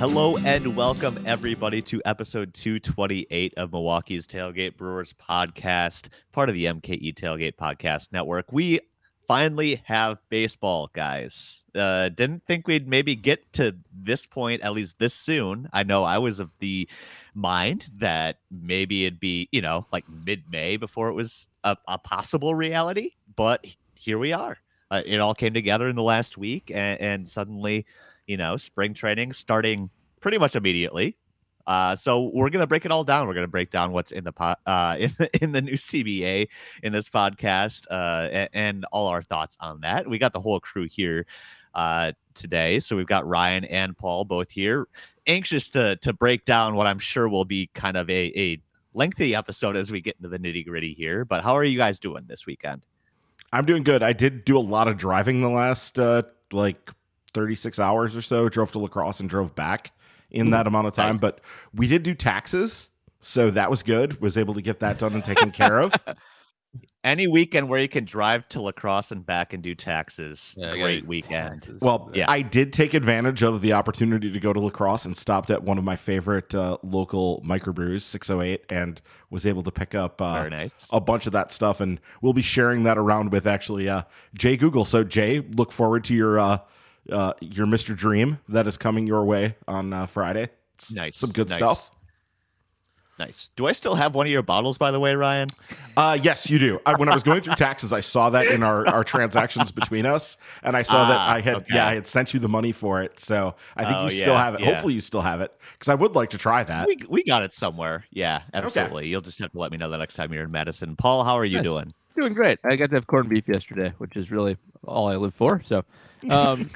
Hello and welcome everybody to episode 228 of Milwaukee's Tailgate Brewers podcast, part of the MKE Tailgate Podcast Network. We finally have baseball, guys. Uh, didn't think we'd maybe get to this point, at least this soon. I know I was of the mind that maybe it'd be, you know, like mid May before it was a, a, possible reality, but here we are. Uh, it all came together in the last week, and, and suddenly, you know, spring training starting pretty much immediately. Uh, so we're gonna break it all down. We're gonna break down what's in the pot uh, in the, in the new CBA in this podcast uh, and, and, all our thoughts on that. We got the whole crew here uh, today, so we've got Ryan and Paul both here, anxious to to break down what I'm sure will be kind of a, a lengthy episode as we get into the nitty gritty here. But how are you guys doing this weekend? I'm doing good. I did do a lot of driving the last uh, like 36 hours or so. Drove to La Crosse and drove back in that amount of time. Nice. But we did do taxes, so that was good. Was able to get that done and taken care of. Any weekend where you can drive to La Crosse and back and do taxes, yeah, great weekend. Taxes. Well, yeah. I did take advantage of the opportunity to go to La Crosse and stopped at one of my favorite uh, local microbrews, 608, and was able to pick up uh, nice. a bunch of that stuff. And we'll be sharing that around with actually uh, Jay Google. So, Jay, look forward to your uh, your Mr. Dream that is coming your way on uh, Friday. It's nice, some good nice. stuff. Nice. Do I still have one of your bottles, by the way, Ryan? Uh, yes, you do. I, when I was going through taxes, I saw that in our, our transactions between us, and I saw ah, that I had okay. yeah I had sent you the money for it. So I think oh, you still yeah, have it. Yeah. Hopefully, you still have it because I would like to try that. We, we got it somewhere. Yeah, absolutely. Okay. You'll just have to let me know the next time you're in Madison. Paul, how are you nice. doing? Doing great. I got to have corned beef yesterday, which is really all I live for. So um,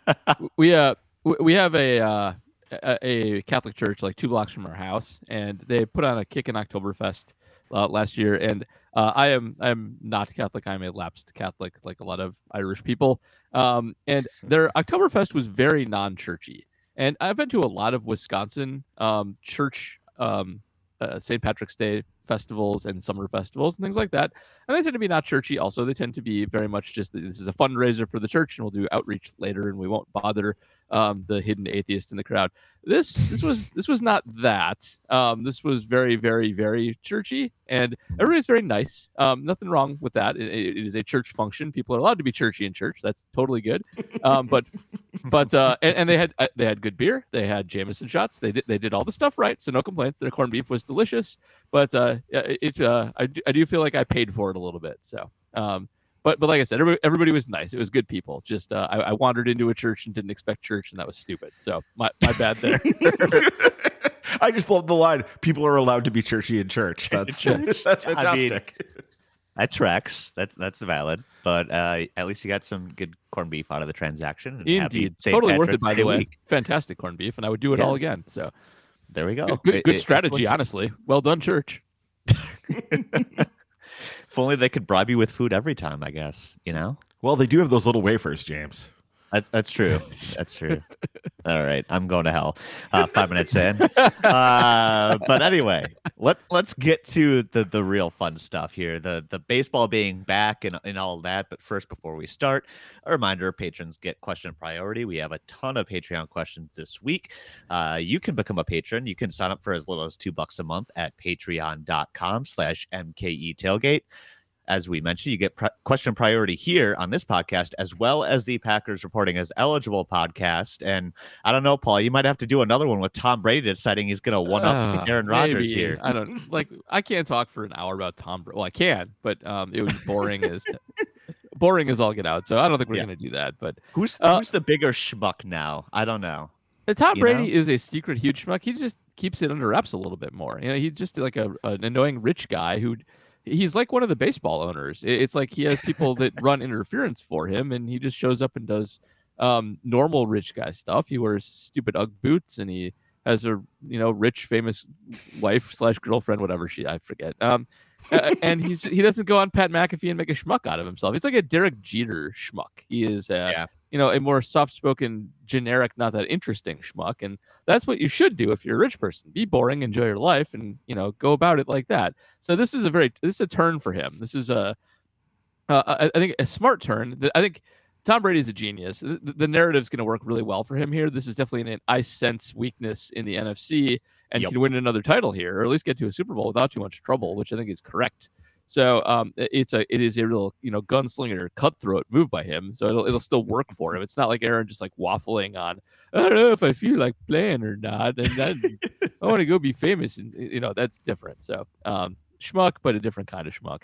we uh we have a, uh, a Catholic church like two blocks from our house, and they put on a Kick in Oktoberfest uh, last year. And uh, I am I'm not Catholic. I'm a lapsed Catholic, like a lot of Irish people. Um, and their Oktoberfest was very non-churchy. And I've been to a lot of Wisconsin um, church um, uh, St. Patrick's Day festivals and summer festivals and things like that. And they tend to be not churchy. Also, they tend to be very much just this is a fundraiser for the church, and we'll do outreach later, and we won't bother um, the hidden atheist in the crowd. This this was this was not that. Um, this was very very very churchy, and everybody's very nice. Um, nothing wrong with that. It, it is a church function. People are allowed to be churchy in church. That's totally good. Um, but but uh, and, and, they had uh, they had good beer. They had Jameson shots. They did they did all the stuff right. So no complaints. Their corned beef was delicious. But uh, it uh, I do, I do feel like I paid for it a little bit. So um, but but like I said, everybody, everybody was nice. It was good people. Just uh, I, I, wandered into a church and didn't expect church, and that was stupid. So my my bad there. I just love the line. People are allowed to be churchy in church. That's that's fantastic. I mean, that tracks. That's that's valid. But uh, at least you got some good corned beef out of the transaction. Indeed, totally Patrick worth it. By the way, week. fantastic corned beef, and I would do it yeah. all again. So there we go. Good, good, good it, strategy, honestly. Well done, church. If only they could bribe you with food every time, I guess, you know? Well, they do have those little wafers, James. That, that's true. That's true. All right, I'm going to hell. Uh, five minutes in, uh, but anyway, let let's get to the the real fun stuff here. The the baseball being back and, and all that. But first, before we start, a reminder: patrons get question priority. We have a ton of Patreon questions this week. Uh, you can become a patron. You can sign up for as little as two bucks a month at Patreon.com/slash MKE Tailgate as we mentioned, you get pre- question priority here on this podcast, as well as the Packers reporting as eligible podcast. And I don't know, Paul, you might have to do another one with Tom Brady deciding he's going to one up uh, Aaron Rodgers here. I don't like. I can't talk for an hour about Tom. Brady. Well, I can, but um, it was boring as boring as all get out. So I don't think we're yeah. going to do that. But who's uh, who's the bigger schmuck now? I don't know. Uh, Tom Brady know? is a secret huge schmuck. He just keeps it under wraps a little bit more. You know, he's just like a an annoying rich guy who he's like one of the baseball owners. It's like he has people that run interference for him, and he just shows up and does um, normal rich guy stuff. He wears stupid UGG boots, and he has a you know rich famous wife slash girlfriend, whatever she I forget. Um, and he's he doesn't go on Pat McAfee and make a schmuck out of himself. He's like a Derek Jeter schmuck. He is uh, yeah you know, a more soft-spoken, generic, not that interesting schmuck. And that's what you should do if you're a rich person. Be boring, enjoy your life, and you know, go about it like that. So this is a very this is a turn for him. This is a, uh, I, I think a smart turn. That I think Tom Brady's a genius. The, the narrative's going to work really well for him here. This is definitely an I sense weakness in the NFC and yep. can win another title here, or at least get to a Super Bowl without too much trouble, which I think is correct. So um, it's a it is a real you know gunslinger cutthroat move by him. So it'll it'll still work for him. It's not like Aaron just like waffling on I don't know if I feel like playing or not, and then I want to go be famous, and you know that's different. So um, schmuck, but a different kind of schmuck.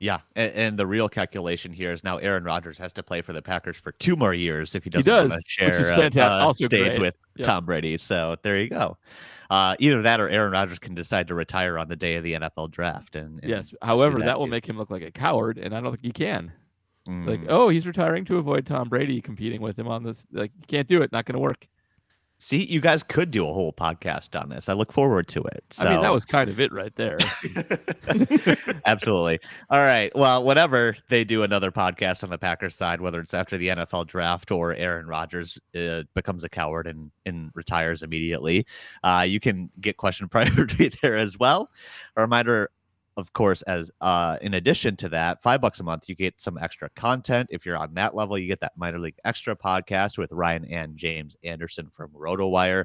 Yeah, and, and, the real calculation here is now Aaron Rodgers has to play for the Packers for two more years if he doesn't he does, share a uh, stage great. with yeah. Tom Brady. So there you go. Uh, either that or Aaron Rodgers can decide to retire on the day of the NFL draft. And, and yes, however, that, that will make him look like a coward, and I don't think he can. Mm. Like, oh, he's retiring to avoid Tom Brady competing with him on this. Like, you can't do it. Not going to work. See, you guys could do a whole podcast on this. I look forward to it. So. I mean, that was kind of it right there. Absolutely. All right. Well, whenever they do another podcast on the Packers side, whether it's after the NFL draft or Aaron Rodgers uh, becomes a coward and, and retires immediately, uh, you can get question priority there as well. A reminder of course, as uh, in addition to that, five bucks a month, you get some extra content. If you're on that level, you get that minor league extra podcast with Ryan and James Anderson from RotoWire.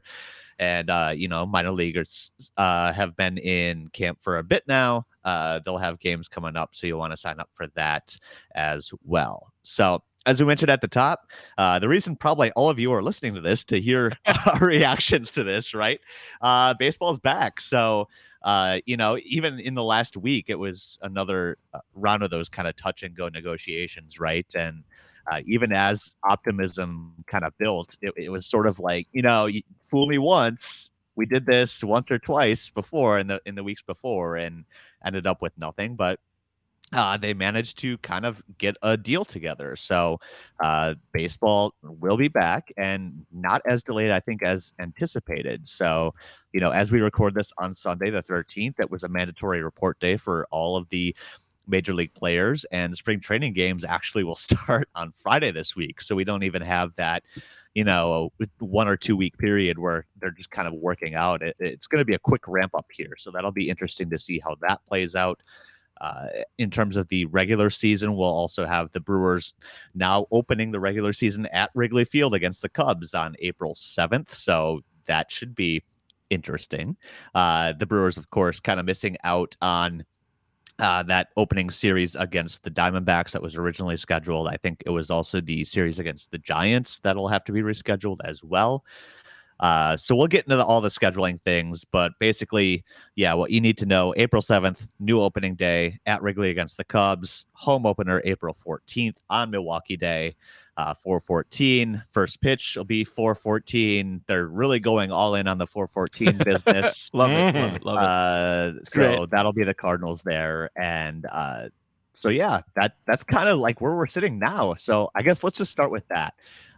And, uh, you know, minor leaguers uh, have been in camp for a bit now. Uh, they'll have games coming up. So you'll want to sign up for that as well. So, as we mentioned at the top, uh, the reason probably all of you are listening to this to hear our reactions to this, right? Uh, baseball's back. So, uh, you know, even in the last week, it was another uh, round of those kind of touch and go negotiations, right? And uh, even as optimism kind of built, it, it, was sort of like, you know, you fool me once. We did this once or twice before in the in the weeks before, and ended up with nothing. But uh, they managed to kind of get a deal together. So uh, baseball will be back and not as delayed, I think, as anticipated. So, you know, as we record this on Sunday, the 13th, that was a mandatory report day for all of the major league players and spring training games actually will start on Friday this week. So we don't even have that, you know, one or two week period where they're just kind of working out. It, it's going to be a quick ramp up here. So that'll be interesting to see how that plays out. Uh, in terms of the regular season, we'll also have the Brewers now opening the regular season at Wrigley Field against the Cubs on April 7th. So that should be interesting. Uh, the Brewers, of course, kind of missing out on uh, that opening series against the Diamondbacks that was originally scheduled. I think it was also the series against the Giants that'll have to be rescheduled as well. Uh, so we'll get into the, all the scheduling things, but basically, yeah, what you need to know April 7th, new opening day at Wrigley against the Cubs, home opener April 14th on Milwaukee Day. Uh, 414 first pitch will be 414 they're really going all in on the 414 business love it love it love it uh, so Great. that'll be the cardinals there and uh, so yeah that that's kind of like where we're sitting now so i guess let's just start with that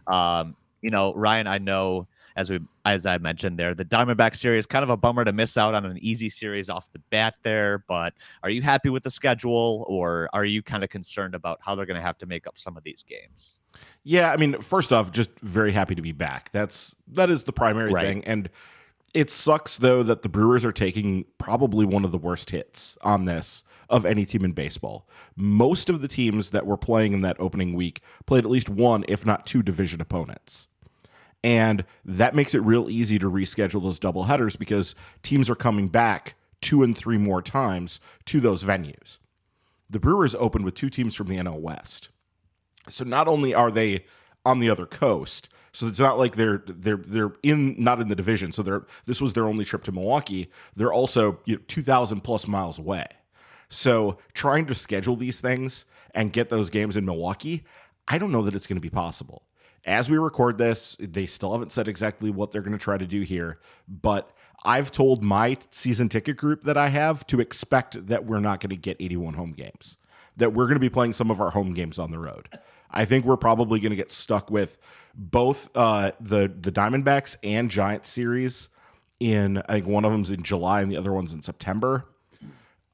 um, you know ryan i know as we as I mentioned there. The Diamondback series kind of a bummer to miss out on an easy series off the bat there, but are you happy with the schedule or are you kind of concerned about how they're going to have to make up some of these games? Yeah, I mean, first off, just very happy to be back. That's that is the primary right. thing and it sucks though that the Brewers are taking probably one of the worst hits on this of any team in baseball. Most of the teams that were playing in that opening week played at least one, if not two, division opponents. And that makes it real easy to reschedule those double headers because teams are coming back two and three more times to those venues. The Brewers opened with two teams from the NL West. So not only are they on the other coast, so it's not like they're they're they're in not in the division. So they're this was their only trip to Milwaukee. They're also you know, two thousand plus miles away. So trying to schedule these things and get those games in Milwaukee, I don't know that it's going to be possible as we record this, they still haven't said exactly what they're going to try to do here, but I've told my season ticket group that I have to expect that we're not going to get 81 home games, that we're going to be playing some of our home games on the road. I think we're probably going to get stuck with both uh, the the Diamondbacks and Giants series in I think one of them's in July and the other one's in September.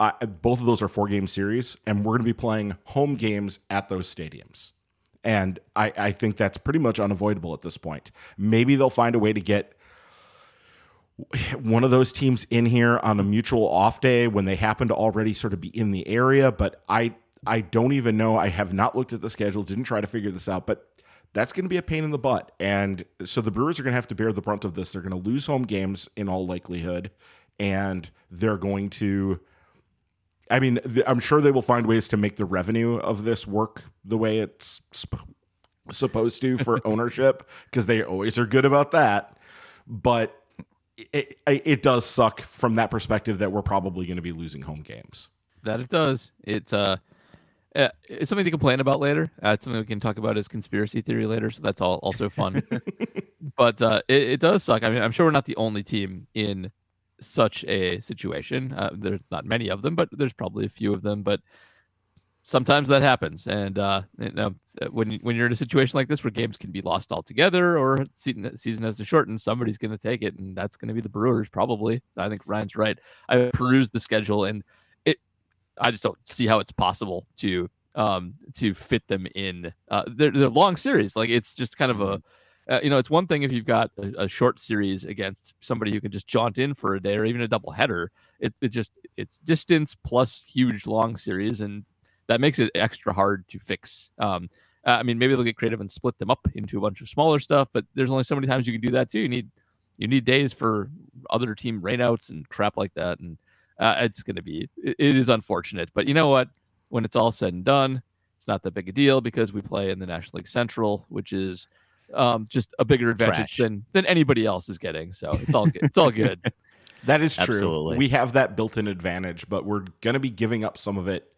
Uh, both of those are four game series, and we're going to be playing home games at those stadiums. And I, I think that's pretty much unavoidable at this point. Maybe they'll find a way to get one of those teams in here on a mutual off day when they happen to already sort of be in the area. But I I don't even know. I have not looked at the schedule, didn't try to figure this out, but that's going to be a pain in the butt. And so the Brewers are going to have to bear the brunt of this. They're going to lose home games in all likelihood, and they're going to. I mean, I'm sure they will find ways to make the revenue of this work the way it's sp- supposed to for ownership because they always are good about that. But it, it, it does suck from that perspective that we're probably going to be losing home games. That it does. It's uh uh, it's something to complain about later. Uh, it's something we can talk about as conspiracy theory later, so that's all also fun. but uh, it, it, does suck. I mean, I'm sure we're not the only team in such a situation. Uh, there's not many of them, but there's probably a few of them. But sometimes that happens, and uh, you know, uh, when when you're in a situation like this where games can be lost altogether or season, season has to shorten, somebody's going to take it, and that's going to be the Brewers probably. I think Ryan's right. I perused the schedule and it I just don't see how it's possible to um to fit them in. Uh, they're, they're long series. Like it's just kind of a mm-hmm. Uh, you know, it's one thing if you've got a, a, short series against somebody who can just jaunt in for a day or even a double header. It, it just it's distance plus huge long series, and that makes it extra hard to fix. Um, uh, I mean, maybe they'll get creative and split them up into a bunch of smaller stuff, but there's only so many times you can do that too. You need you need days for other team rainouts and crap like that, and uh, it's going to be it, it is unfortunate, but you know what? When it's all said and done, it's not that big a deal because we play in the National League Central, which is um, just a bigger advantage Trash. than than anybody else is getting. So it's all good. it's all good. That is true. Absolutely. We have that built-in advantage, but we're going to be giving up some of it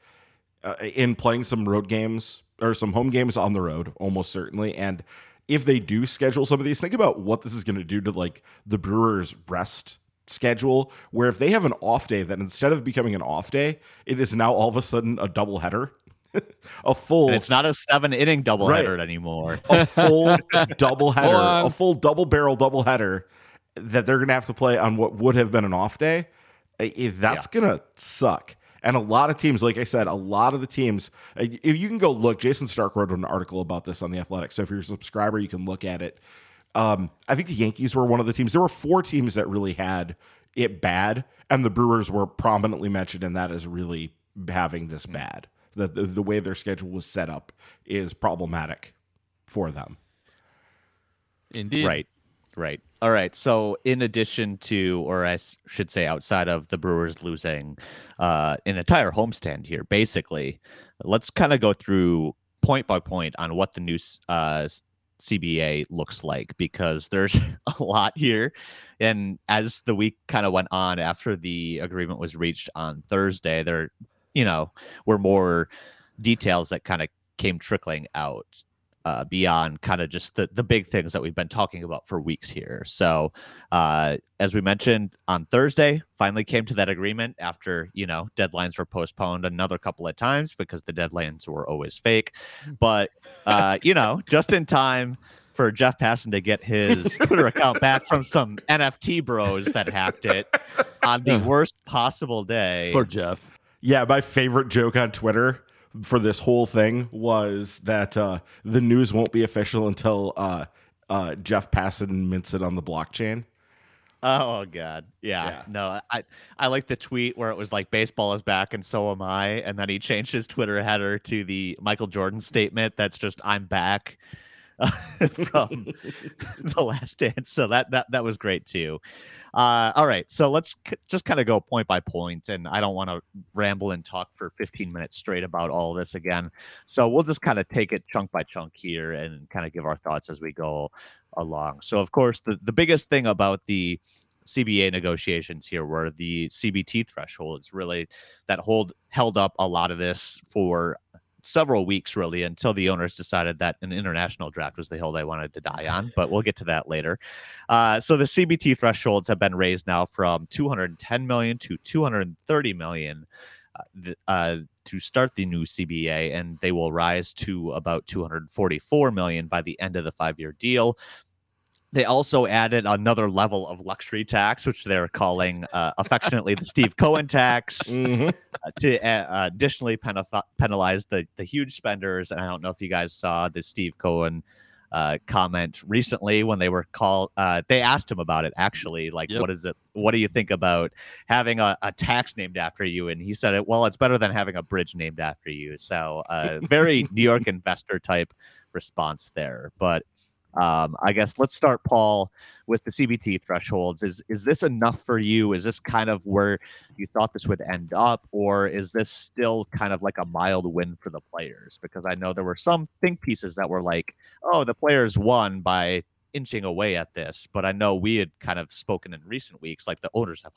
uh, in playing some road games or some home games on the road, almost certainly. And if they do schedule some of these, think about what this is going to do to like the Brewers' rest schedule where if they have an off day, then instead of becoming an off day, it is now all of a sudden a double header. a full and it's not a seven inning double right, header anymore. a full double header, a full double barrel double header that they're gonna have to play on what would have been an off day. If That's yeah. gonna suck. And a lot of teams, like I said, a lot of the teams, if you can go look, Jayson Stark wrote an article about this on the Athletic. So if you're a subscriber, you can look at it. Um, I think the Yankees were one of the teams. There were four teams that really had it bad, and the Brewers were prominently mentioned in that as really having this bad. The, the, the way their schedule was set up is problematic for them. Indeed. Right. Right. All right. So, in addition to, or I should say, outside of the Brewers losing uh, an entire homestand here, basically, let's kind of go through point by point on what the new uh, CBA looks like because there's a lot here. And as the week kind of went on after the agreement was reached on Thursday, there, you know, were more details that kind of came trickling out uh, beyond kind of just the, the big things that we've been talking about for weeks here. So, uh, as we mentioned on Thursday, finally came to that agreement after, you know, deadlines were postponed another couple of times because the deadlines were always fake. Mm. But, uh, you know, just in time for Jeff Passan to get his Twitter account back from some NFT bros that hacked it on the worst possible day. Poor Jeff. Yeah, my favorite joke on Twitter for this whole thing was that uh, the news won't be official until uh, uh, Jeff Passan mints it on the blockchain. Oh God, yeah. yeah. No, I I like the tweet where it was like baseball is back and so am I, and then he changed his Twitter header to the Michael Jordan statement that's just I'm back uh, from the last dance. So that that that was great too. Uh, all right. So let's c- just kind of go point by point and i don't want to ramble and talk for 15 minutes straight about all this again. So we'll just kind of take it chunk by chunk here and kind of give our thoughts as we go along. So of course the, the biggest thing about the CBA negotiations here were the CBT thresholds really that hold held up a lot of this for several weeks really until the owners decided that an international draft was the hill they wanted to die on. But we'll get to that later. Uh, so the CBT thresholds have been raised now from 210 million to 230 million. Uh, uh, to start the new CBA, and they will rise to about 244 million by the end of the five-year deal. They also added another level of luxury tax, which they're calling uh, affectionately the Steve Cohen tax, mm-hmm. uh, to uh, additionally penalize the, the huge spenders. And I don't know if you guys saw the Steve Cohen uh, comment recently when they were called. Uh, they asked him about it actually. Like, yep. what is it? What do you think about having a, a, tax named after you? And he said, "It well, it's better than having a bridge named after you." So, uh, very New York investor type response there. But um, I guess let's start, Paul, with the CBT thresholds. Is is this enough for you? Is this kind of where you thought this would end up, or is this still kind of like a mild win for the players? Because I know there were some think pieces that were like, "Oh, the players won by inching away at this," but I know we had kind of spoken in recent weeks like the owners have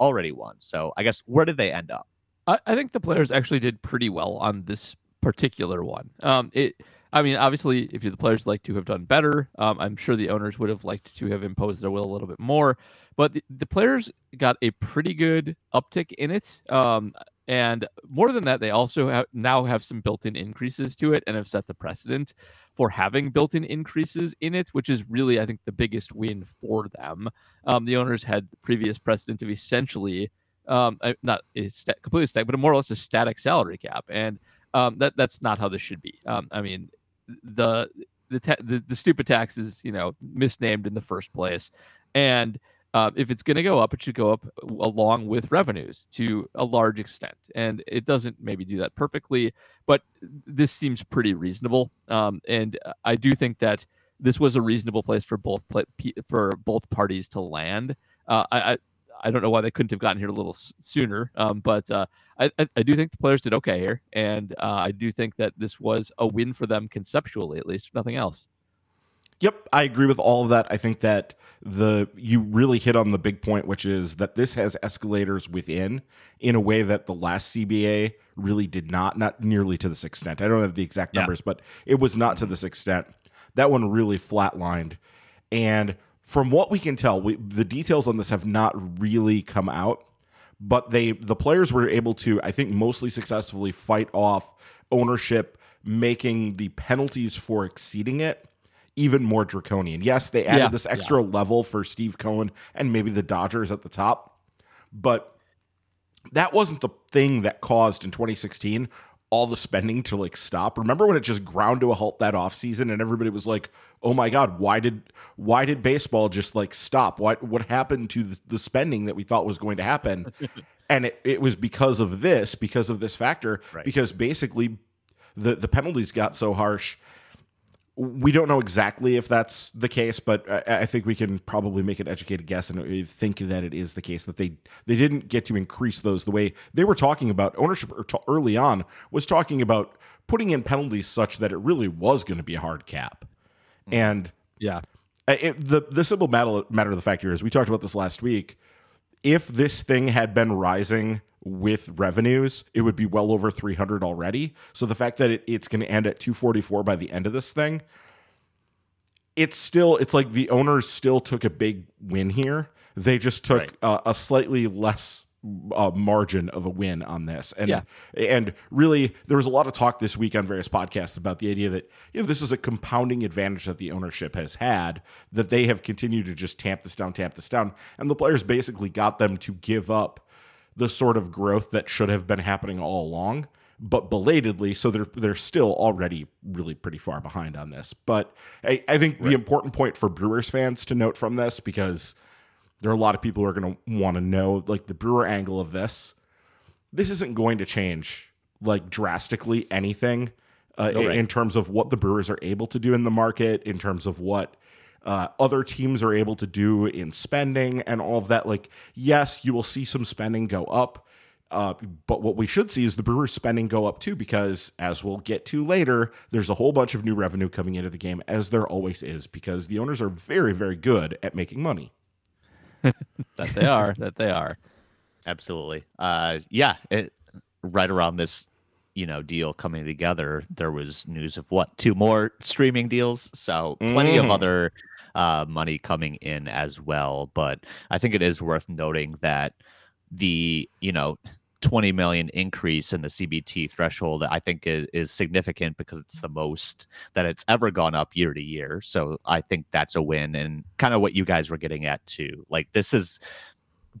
already won. So I guess where did they end up? I, I think the players actually did pretty well on this particular one. Um, it I mean, obviously, if the players like to have done better, um, I'm sure the owners would have liked to have imposed their will a little bit more. But the, the players got a pretty good uptick in it. Um, and more than that, they also have, now have some built-in increases to it and have set the precedent for having built-in increases in it, which is really, I think, the biggest win for them. Um, the owners had the previous precedent of essentially um, not a st- completely static, but more or less a static salary cap, and um, that that's not how this should be. Um, I mean, the the, the the stupid tax is you know misnamed in the first place, and uh, if it's going to go up, it should go up along with revenues to a large extent. And it doesn't maybe do that perfectly, but this seems pretty reasonable. Um, and I do think that this was a reasonable place for both for both parties to land. Uh, I, I don't know why they couldn't have gotten here a little s- sooner. Um, but uh, I, I, do think the players did okay here, and uh, I do think that this was a win for them conceptually, at least, if nothing else. Yep, I agree with all of that. I think that the you really hit on the big point, which is that this has escalators within in a way that the last CBA really did not, not nearly to this extent. I don't have the exact numbers, yeah. but it was not to this extent. That one really flatlined, and from what we can tell, we, the details on this have not really come out, but they the players were able to, I think, mostly successfully fight off ownership, making the penalties for exceeding it even more draconian. Yes, they added yeah, this extra yeah. level for Steve Cohen and maybe the Dodgers at the top, but that wasn't the thing that caused in 2016 all the spending to like stop. Remember when it just ground to a halt that offseason and everybody was like, "Oh my god, why did why did baseball just like stop? What what happened to the, the spending that we thought was going to happen?" and it, it was because of this, because of this factor, right. because basically the the penalties got so harsh we don't know exactly if that's the case, but I, I, think we can probably make an educated guess and think that it is the case that they they didn't get to increase those the way they were talking about ownership early on was talking about putting in penalties such that it really was going to be a hard cap, mm. and yeah, it, the the simple matter matter of the fact here is we talked about this last week. If this thing had been rising with revenues, it would be well over 300 already. So the fact that it, it's going to end at 244 by the end of this thing, it's still, it's like the owners still took a big win here. They just took right. uh, a slightly less uh, margin of a win on this. And yeah. and really there was a lot of talk this week on various podcasts about the idea that you know this is a compounding advantage that the ownership has had that they have continued to just tamp this down, tamp this down, and the players basically got them to give up the sort of growth that should have been happening all along, but belatedly. So they're they're still already really pretty far behind on this. But I, I think right. the important point for Brewers fans to note from this, because there are a lot of people who are going to want to know like the Brewer angle of this. This isn't going to change like drastically anything uh, no, right. in terms of what the Brewers are able to do in the market, in terms of what uh, other teams are able to do in spending and all of that. Like, yes, you will see some spending go up. Uh, but what we should see is the Brewers spending go up too, because as we'll get to later, there's a whole bunch of new revenue coming into the game, as there always is, because the owners are very, very good at making money. that they are. that they are. Absolutely. Uh, yeah. It, right around this you know deal coming together there was news of what two more streaming deals so plenty mm. of other uh, money coming in as well. But I think it is worth noting that the you know 20 million increase in the CBT threshold, I think is, is, significant because it's the most that it's ever gone up year to year. So I think that's a win and kind of what you guys were getting at too. Like this is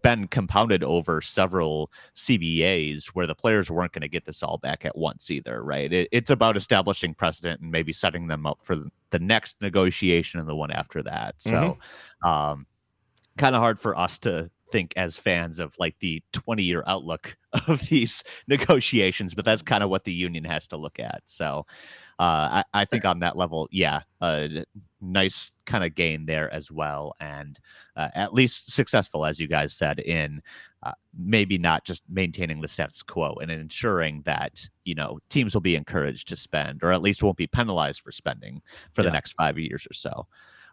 been compounded over several CBAs where the players weren't going to get this all back at once either, right? It, it's about establishing precedent and maybe setting them up for the next negotiation and the one after that. So, mm-hmm. um, kind of hard for us to think as fans of like the 20 year outlook of these negotiations, but that's kind of what the union has to look at. So I, I, think on that level, yeah, a nice kind of gain there as well. And uh, at least successful, as you guys said, in uh, maybe not just maintaining the status quo and ensuring that, you know, teams will be encouraged to spend or at least won't be penalized for spending for yeah. the next five years or so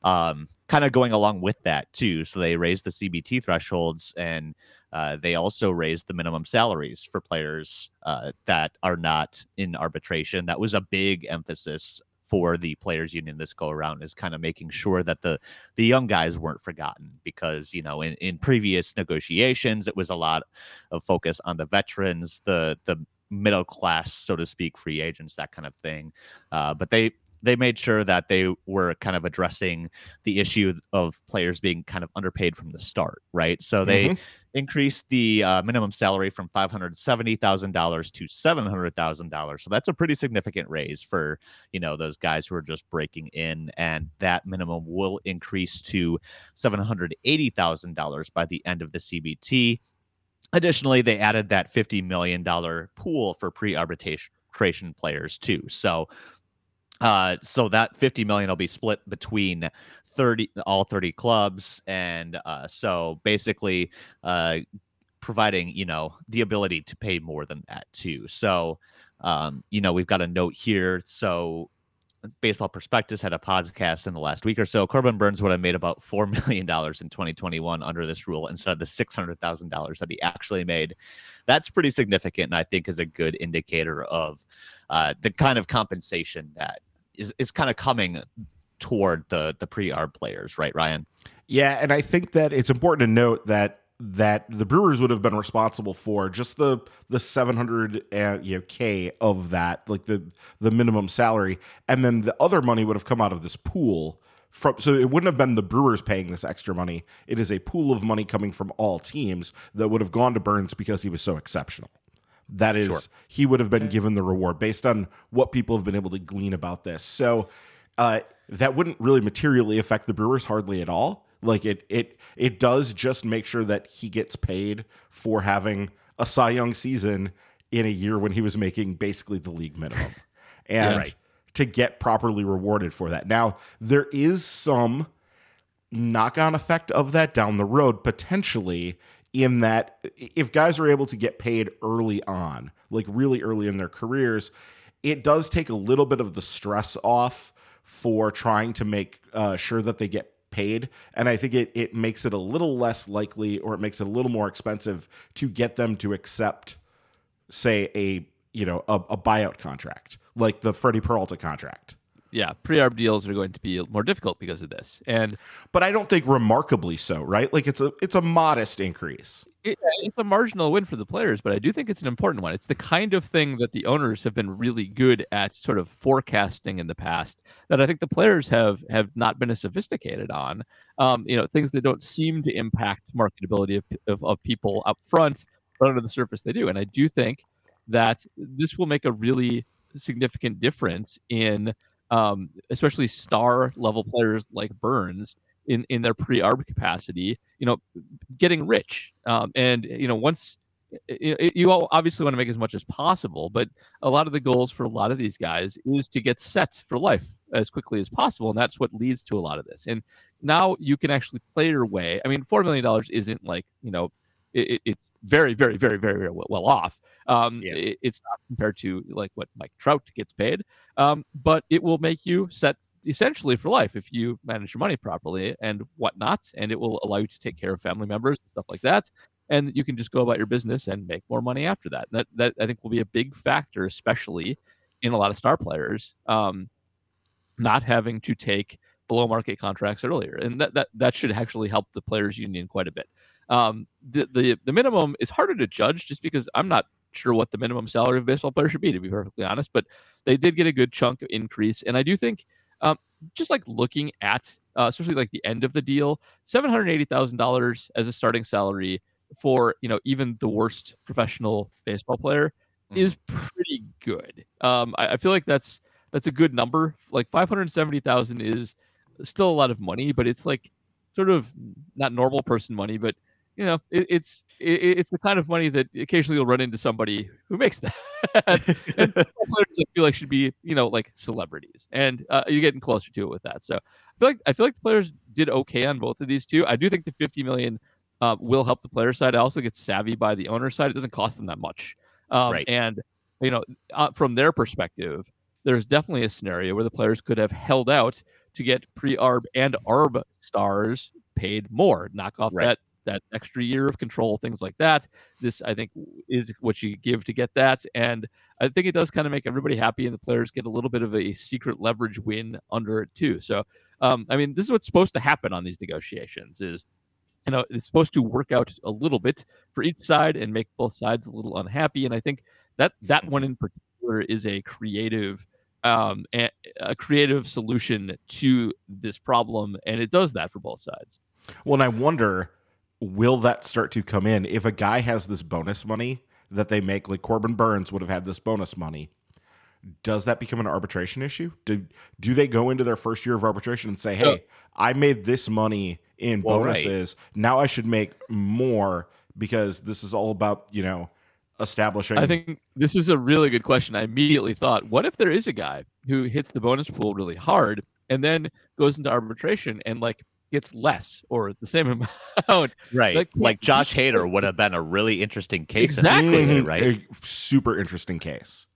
um, kind of going along with that too. So they raised the CBT thresholds and uh, they also raised the minimum salaries for players uh, that are not in arbitration. That was a big emphasis for the players union this go around is kind of making sure that the the young guys weren't forgotten because you know in, in previous negotiations it was a lot of focus on the veterans the the middle class so to speak free agents that kind of thing uh, but they they made sure that they were kind of addressing the issue of players being kind of underpaid from the start, right? So they mm-hmm. increased the uh, minimum salary from five hundred seventy thousand dollars to seven hundred thousand dollars. So that's a pretty significant raise for you know those guys who are just breaking in, and that minimum will increase to seven hundred eighty thousand dollars by the end of the CBT. Additionally, they added that $50 million pool for pre arbitration players too. So uh, so that 50 million will be split between 30 all 30 clubs and uh, so basically uh, providing you know the ability to pay more than that too. So um, you know we've got a note here. So baseball prospectus had a podcast in the last week or so. Corbin burns would have made about four million dollars in 2021 under this rule instead of the six hundred thousand dollars that he actually made. That's pretty significant and i think is a good indicator of uh, the kind of compensation that is is kind of coming toward the the pre-arb players, right, Ryan? Yeah, and I think that it's important to note that that the Brewers would have been responsible for just the the 700 and uh, you know k of that like the the minimum salary and then the other money would have come out of this pool from so it wouldn't have been the Brewers paying this extra money it is a pool of money coming from all teams that would have gone to Burns because he was so exceptional that is sure. he would have been given the reward based on what people have been able to glean about this. So uh, that wouldn't really materially affect the Brewers hardly at all. Like it it it does just make sure that he gets paid for having a Cy Young season in a year when he was making basically the league minimum. And yeah, right. to get properly rewarded for that. Now, there is some knock on effect of that down the road potentially in that if guys are able to get paid early on, like really early in their careers, it does take a little bit of the stress off for trying to make uh, sure that they get paid. And I think it, it makes it a little less likely or it makes it a little more expensive to get them to accept, say, a you know, a, a buyout contract, like the Freddie Peralta contract yeah, pre-arb deals are going to be more difficult because of this. And but I don't think remarkably so, right? Like it's a it's a modest increase. It, it's a marginal win for the players, but I do think it's an important one. It's the kind of thing that the owners have been really good at sort of forecasting in the past that I think the players have have not been as sophisticated on. Um, you know, things that don't seem to impact marketability of, of, of people up front, but under the surface they do. And I do think that this will make a really significant difference in um, especially star level players like Burns in in their pre-arb capacity, you know, getting rich. Um, and you know, once you, you obviously want to make as much as possible, but a lot of the goals for a lot of these guys is to get set for life as quickly as possible, and that's what leads to a lot of this. And now you can actually play your way. I mean, four million dollars isn't like you know, it, it's very, very, very, very, very well off. Um, yeah. it, it's not compared to like what Mike Trout gets paid, um, but it will make you set essentially for life if you manage your money properly and whatnot, and it will allow you to take care of family members and stuff like that. And you can just go about your business and make more money after that. That that I think will be a big factor, especially in a lot of star players, um, not having to take below market contracts earlier, and that that that should actually help the players union quite a bit. Um, the, the the minimum is harder to judge just because I'm not sure what the minimum salary of a baseball player should be, to be perfectly honest. But they did get a good chunk of increase, and I do think, um, just like looking at, uh, especially like the end of the deal, seven hundred eighty thousand dollars as a starting salary for you know even the worst professional baseball player mm. is pretty good. Um, I, I, feel like that's that's a good number. Like five hundred seventy thousand is still a lot of money, but it's like sort of not normal person money, but you know, it, it's it, it's the kind of money that occasionally you'll run into somebody who makes that. and players I feel like should be, you know, like celebrities, and uh, you're getting closer to it with that. So I feel like I feel like the players did okay on both of these two. I do think the 50 million uh, will help the player side. I also get savvy by the owner side. It doesn't cost them that much, um, right. and you know, uh, from their perspective, there's definitely a scenario where the players could have held out to get pre-arb and arb stars paid more, knock off right. that that extra year of control, things like that. This, I think, is what you give to get that. And I think it does kind of make everybody happy, and the players get a little bit of a secret leverage win under it too. So, um, I mean, this is what's supposed to happen on these negotiations: is you know it's supposed to work out a little bit for each side and make both sides a little unhappy. And I think that that one in particular is a creative um, a, a creative solution to this problem, and it does that for both sides. Well, and I wonder will that start to come in? If a guy has this bonus money that they make like corbin Burns would have had this bonus money does that become an arbitration issue? Do do they go into their first year of arbitration and say hey i made this money in well, bonuses. Right. now i should make more because this is all about you know establishing i think this is a really good question. I immediately thought what if there is a guy who hits the bonus pool really hard and then goes into arbitration and like gets less or the same amount. Right. Like, like Josh Hader would have been a really interesting case. Exactly. Mm-hmm. Right. A super interesting case.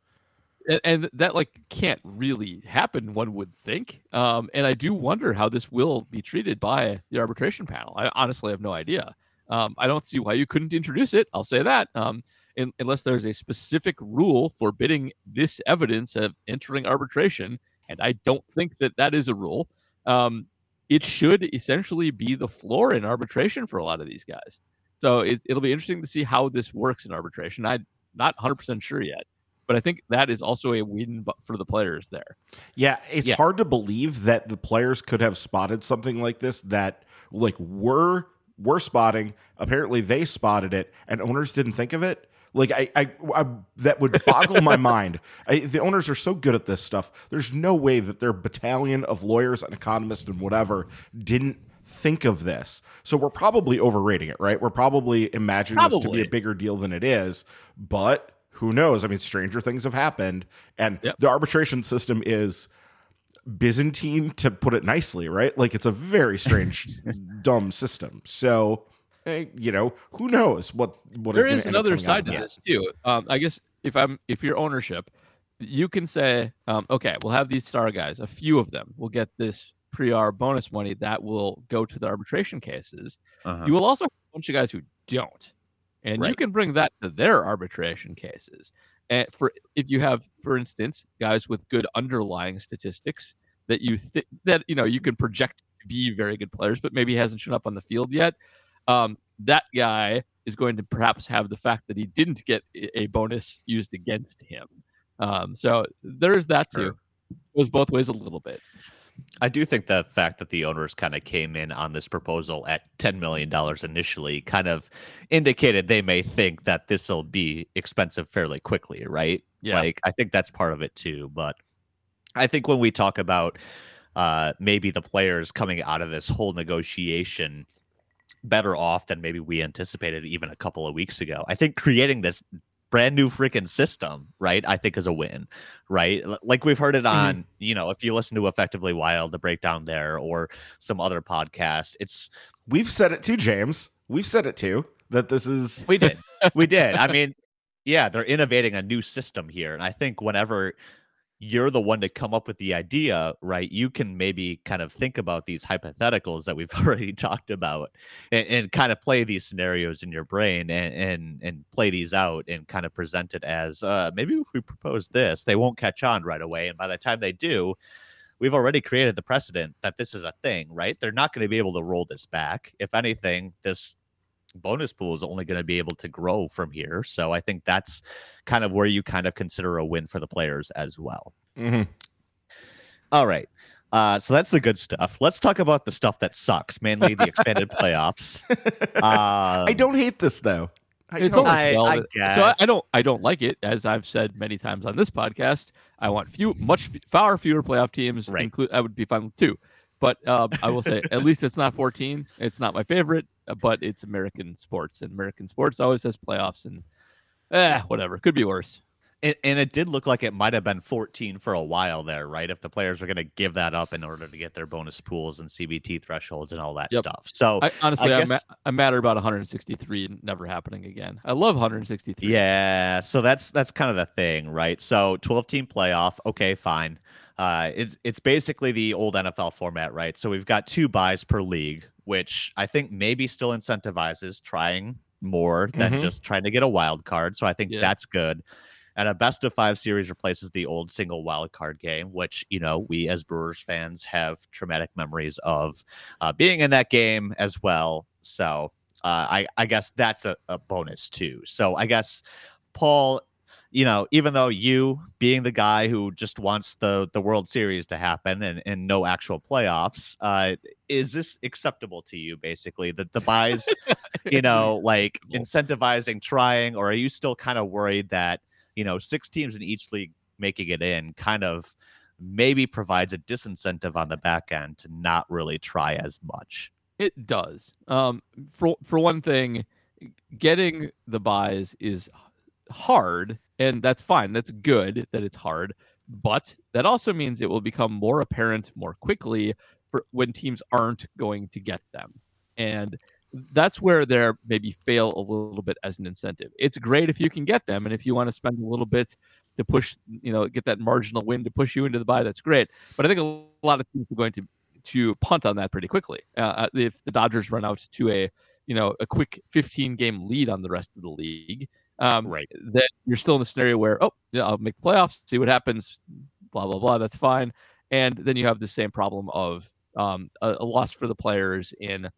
And, and, that like can't really happen, one would think. Um, and I do wonder how this will be treated by the arbitration panel. I honestly have no idea. Um, I don't see why you couldn't introduce it. I'll say that. Um, in, unless there's a specific rule forbidding this evidence of entering arbitration, and I don't think that that is a rule. Um, it should essentially be the floor in arbitration for a lot of these guys. So it, will be interesting to see how this works in arbitration. I'm not 100% sure yet, but I think that is also a win for the players there. Yeah, it's yeah. hard to believe that the players could have spotted something like this that like we're we're spotting. Apparently they spotted it and owners didn't think of it. Like I, I, I that would boggle my mind. I, the owners are so good at this stuff. There's no way that their battalion of lawyers and economists and whatever didn't think of this. So we're probably overrating it, right? We're probably imagining probably. this to be a bigger deal than it is. But who knows? I mean, stranger things have happened, and yep. the arbitration system is Byzantine, to put it nicely, right? Like it's a very strange, dumb system. So you know, who knows what what there is, is another side to this too. Um, I guess if I'm if you're ownership, you can say, um, okay, we'll have these star guys. A few of them will get this pre-arb bonus money that will go to the arbitration cases. Uh-huh. You will also have a bunch of guys who don't, and right. you can bring that to their arbitration cases. And for if you have, for instance, guys with good underlying statistics that you think that you know you can project to be very good players, but maybe hasn't shown up on the field yet um, that guy is going to perhaps have the fact that he didn't get a bonus used against him. Um, so there's that too. It Goes both ways a little bit. I do think the fact that the owners kind of came in on this proposal at $10 million initially kind of indicated they may think that this will be expensive fairly quickly, right? Yeah. Like, I think that's part of it too. But I think when we talk about uh, maybe the players coming out of this whole negotiation better off than maybe we anticipated even a couple of weeks ago. I think creating this brand new freaking system, right? I think is a win, right? Like we've heard it mm-hmm. on, mm-hmm. you know, if you listen to Effectively Wild, the breakdown there, or some other podcast, it's we've said it too, James. We've said it too that this is we did, we did. I mean, yeah, they're innovating a new system here, and I think whenever you're the one to come up with the idea, right? You can maybe kind of think about these hypotheticals that we've already talked about and, and kind of play these scenarios in your brain and, and, and play these out and kind of present it as uh, maybe if we propose this, they won't catch on right away. And by the time they do, we've already created the precedent that this is a thing, right? They're not going to be able to roll this back. If anything, this bonus pool is only going to be able to grow from here. So I think that's kind of where you kind of consider a win for the players as well. Mm-hmm. All right. Uh, so that's the good stuff. Let's talk about the stuff that sucks, mainly the expanded playoffs. Uh, I don't hate this though. it's only I, I guess. So I, I, don't I don't like it, as I've said many times on this podcast. I want few much far fewer playoff teams. Right. Include I would be fine with two. But um, I will say, at least it's not 14. It's not my favorite, but it's American sports, and American sports always has playoffs, and eh, whatever. Could be worse. And, and it did look like it might have been 14 for a while there, right? If the players were going to give that up in order to get their bonus pools and CBT thresholds and all that yep. stuff. So I, honestly, I, guess, I'm matter about 163 never happening again. I love 163. Yeah, so that's that's kind of the thing, right? So 12 team playoff, okay, fine. Uh, it's it's basically the old NFL format, right? So we've got two buys per league, which I think maybe still incentivizes trying more than mm-hmm. just trying to get a wild card. So I think yeah. that's good. And a best of five series replaces the old single wild card game, which you know we as Brewers fans have traumatic memories of uh, being in that game as well. So uh, I I guess that's a, a bonus too. So I guess Paul you know, even though you being the guy who just wants the the World Series to happen and, and no actual playoffs, uh, is this acceptable to you? Basically, that the buys, you know, like incentivizing trying, or are you still kind of worried that you know six teams in each league making it in kind of maybe provides a disincentive on the back end to not really try as much? It does. Um, for for one thing, getting the buys is hard and that's fine. That's good that it's hard, but that also means it will become more apparent more quickly for when teams aren't going to get them. And that's where they're maybe fail a little bit as an incentive. It's great if you can get them, and if you want to spend a little bit to push, you know, get that marginal win to push you into the buy, that's great. But I think a lot of teams are going to to punt on that pretty quickly. Uh, uh if the Dodgers run out to a you know a quick 15 game lead on the rest of the league, um, right. Then you're still in the scenario where, oh, yeah, I'll make the playoffs, see what happens, blah, blah, blah. That's fine. And then you have the same problem of um, a, a loss for the players in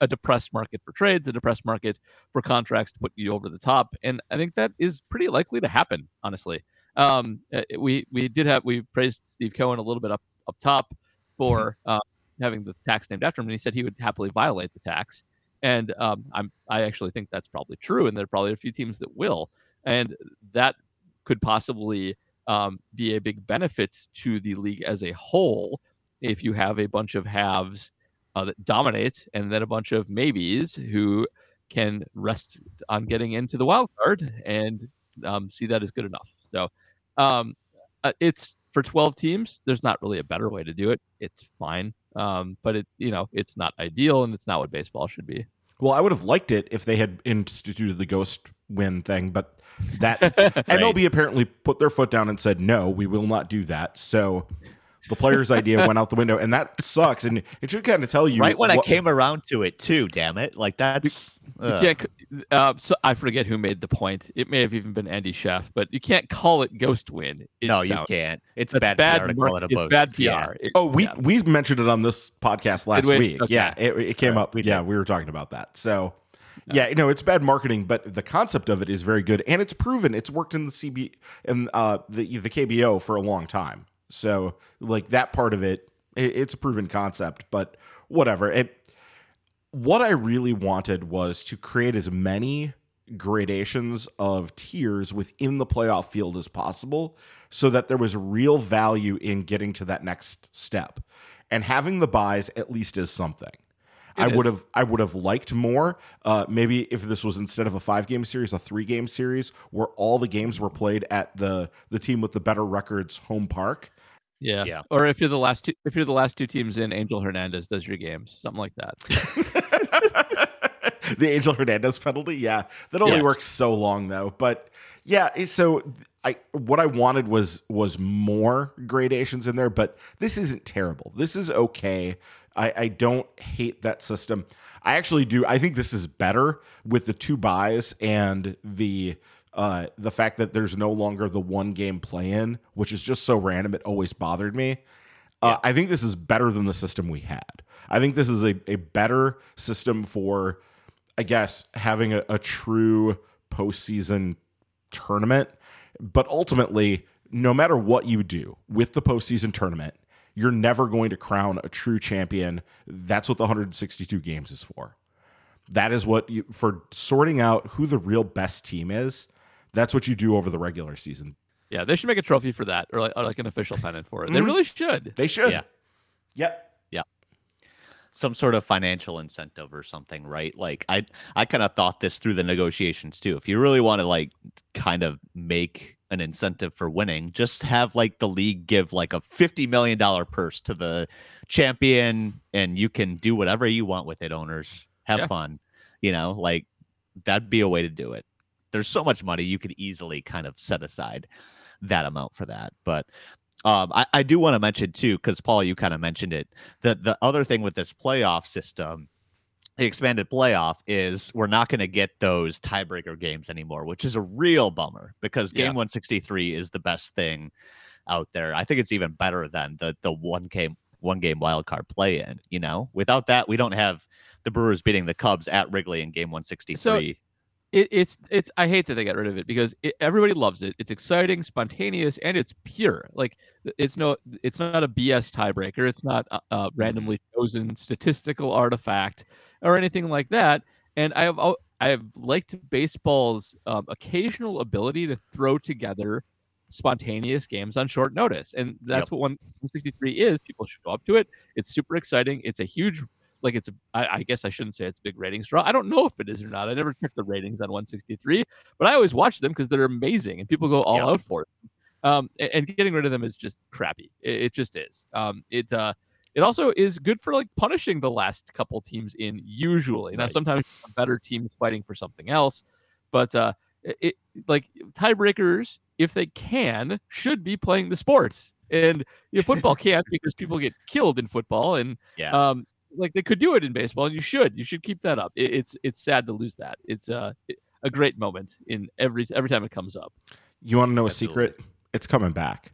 a depressed market for trades, a depressed market for contracts to put you over the top. And I think that is pretty likely to happen, honestly. Um, uh, we we did have we praised Steve Cohen a little bit up up top for uh, having the tax named after him, and he said he would happily violate the tax. And um, I'm I actually think that's probably true, and there are probably a few teams that will, and that could possibly um, be a big benefit to the league as a whole if you have a bunch of halves uh, that dominate, and then a bunch of maybes who can rest on getting into the wild card and um, see that as good enough. So um, uh, it's for 12 teams. There's not really a better way to do it. It's fine. Um, but it, you know, it's not ideal and it's not what baseball should be. Well, I would have liked it if they had instituted the ghost win thing, but that right. MLB apparently put their foot down and said, no, we will not do that. So the player's idea went out the window, and that sucks. And it should kind of tell you right when what, I came around to it too. Damn it! Like that's you, you can't. Uh, so I forget who made the point. It may have even been Andy Sheff, but you can't call it ghost win. It no, you can't. It's bad, bad PR to call it a it's bad PR. Yeah. It, oh, we yeah. we mentioned it on this podcast last we? week. Okay. Yeah, it, it came right, up. We yeah, we were talking about that. So. Yeah, you know, it's bad marketing, but the concept of it is very good, and it's proven. It's worked in the CB and uh, the the KBO for a long time. So like that part of it, it it's a proven concept, but whatever. It what I really wanted was to create as many gradations of tiers within the playoff field as possible so that there was real value in getting to that next step. And having the buys at least is something. It I would have I would have liked more. Uh, maybe if this was instead of a five game series, a three game series where all the games were played at the the team with the better records home park. Yeah. yeah. Or if you're the last two if you're the last two teams in, Angel Hernandez does your games. Something like that. the Angel Hernandez penalty, yeah. That only yes. works so long though. But yeah, eh, so I what I wanted was was more gradations in there, but this isn't terrible. This is okay. I, I don't hate that system. I actually do. I think this is better with the two buys and the uh, the fact that there's no longer the one game play in, which is just so random, it always bothered me. Uh, yeah. I think this is better than the system we had. I think this is a, a better system for, I guess, having a, a true postseason tournament. But ultimately, no matter what you do with the postseason tournament, you're never going to crown a true champion. That's what the 162 games is for. that is what you for sorting out who the real best team is. That's what you do over the regular season. Yeah, they should make a trophy for that, or like, or like an official pennant for it. Mm-hmm. They really should. They should. Yeah. Yep Yeah. some sort of financial incentive or something, right? Like I I kind of thought this through the negotiations too. If you really want to like kind of make an incentive for winning, just have like the league give like a 50 million dollar purse to the champion and you can do whatever you want with it owners. Have yeah. fun. You know, like that'd be a way to do it. There's so much money you could easily kind of set aside that amount for that. But um, I, I do want to mention too, because Paul, you kind of mentioned it. that the other thing with this playoff system, the expanded playoff, is we're not going to get those tiebreaker games anymore, which is a real bummer because game yeah. 163 is the best thing out there. I think it's even better than the the one game one game wild card play in. You know, without that, we don't have the Brewers beating the Cubs at Wrigley in game 163. So- it, it's it's I hate that they got rid of it because it, everybody loves it. It's exciting, spontaneous, and it's pure. Like it's no, it's not a BS tiebreaker. It's not a, a mm-hmm. randomly chosen statistical artifact or anything like that. And I have I have liked baseball's um, occasional ability to throw together spontaneous games on short notice, and that's yep. what 163 is. People show up to it. It's super exciting. It's a huge like it's a, I, I guess I shouldn't say it's a big ratings draw. I don't know if it is or not. I never checked the ratings on 163, but I always watch them because they're amazing and people go all yeah. out for it. Um, and, and, getting rid of them is just crappy. It, it just is. Um, it uh, it also is good for like punishing the last couple teams in usually. Now sometimes a better teams fighting for something else, but uh, it like tiebreakers if they can should be playing the sports and you know, football can't because people get killed in football and yeah. um, like they could do it in baseball, and you should. You should keep that up. It, it's it's sad to lose that. It's uh, a great moment in every every time it comes up. You want to know Absolutely. a secret? It's coming back.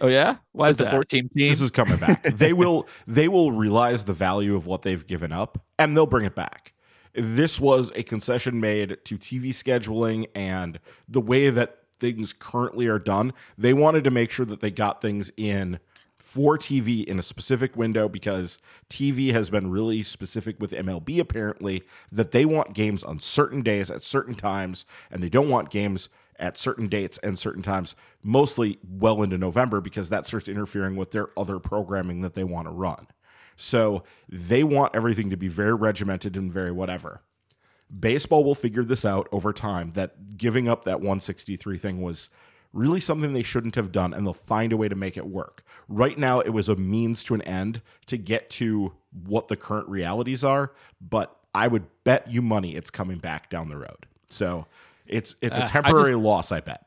Oh yeah, why is the 14 team? This is coming back. they will they will realize the value of what they've given up, and they'll bring it back. This was a concession made to TV scheduling and the way that things currently are done. They wanted to make sure that they got things in for TV in a specific window because TV has been really specific with MLB apparently that they want games on certain days at certain times and they don't want games at certain dates and certain times mostly well into November because that starts interfering with their other programming that they want to run. So they want everything to be very regimented and very whatever. Baseball will figure this out over time that giving up that 163 thing was really something they shouldn't have done, and they'll find a way to make it work. Right now, it was a means to an end to get to what the current realities are, but I would bet you money it's coming back down the road. So it's it's a temporary uh, I just, loss, I bet.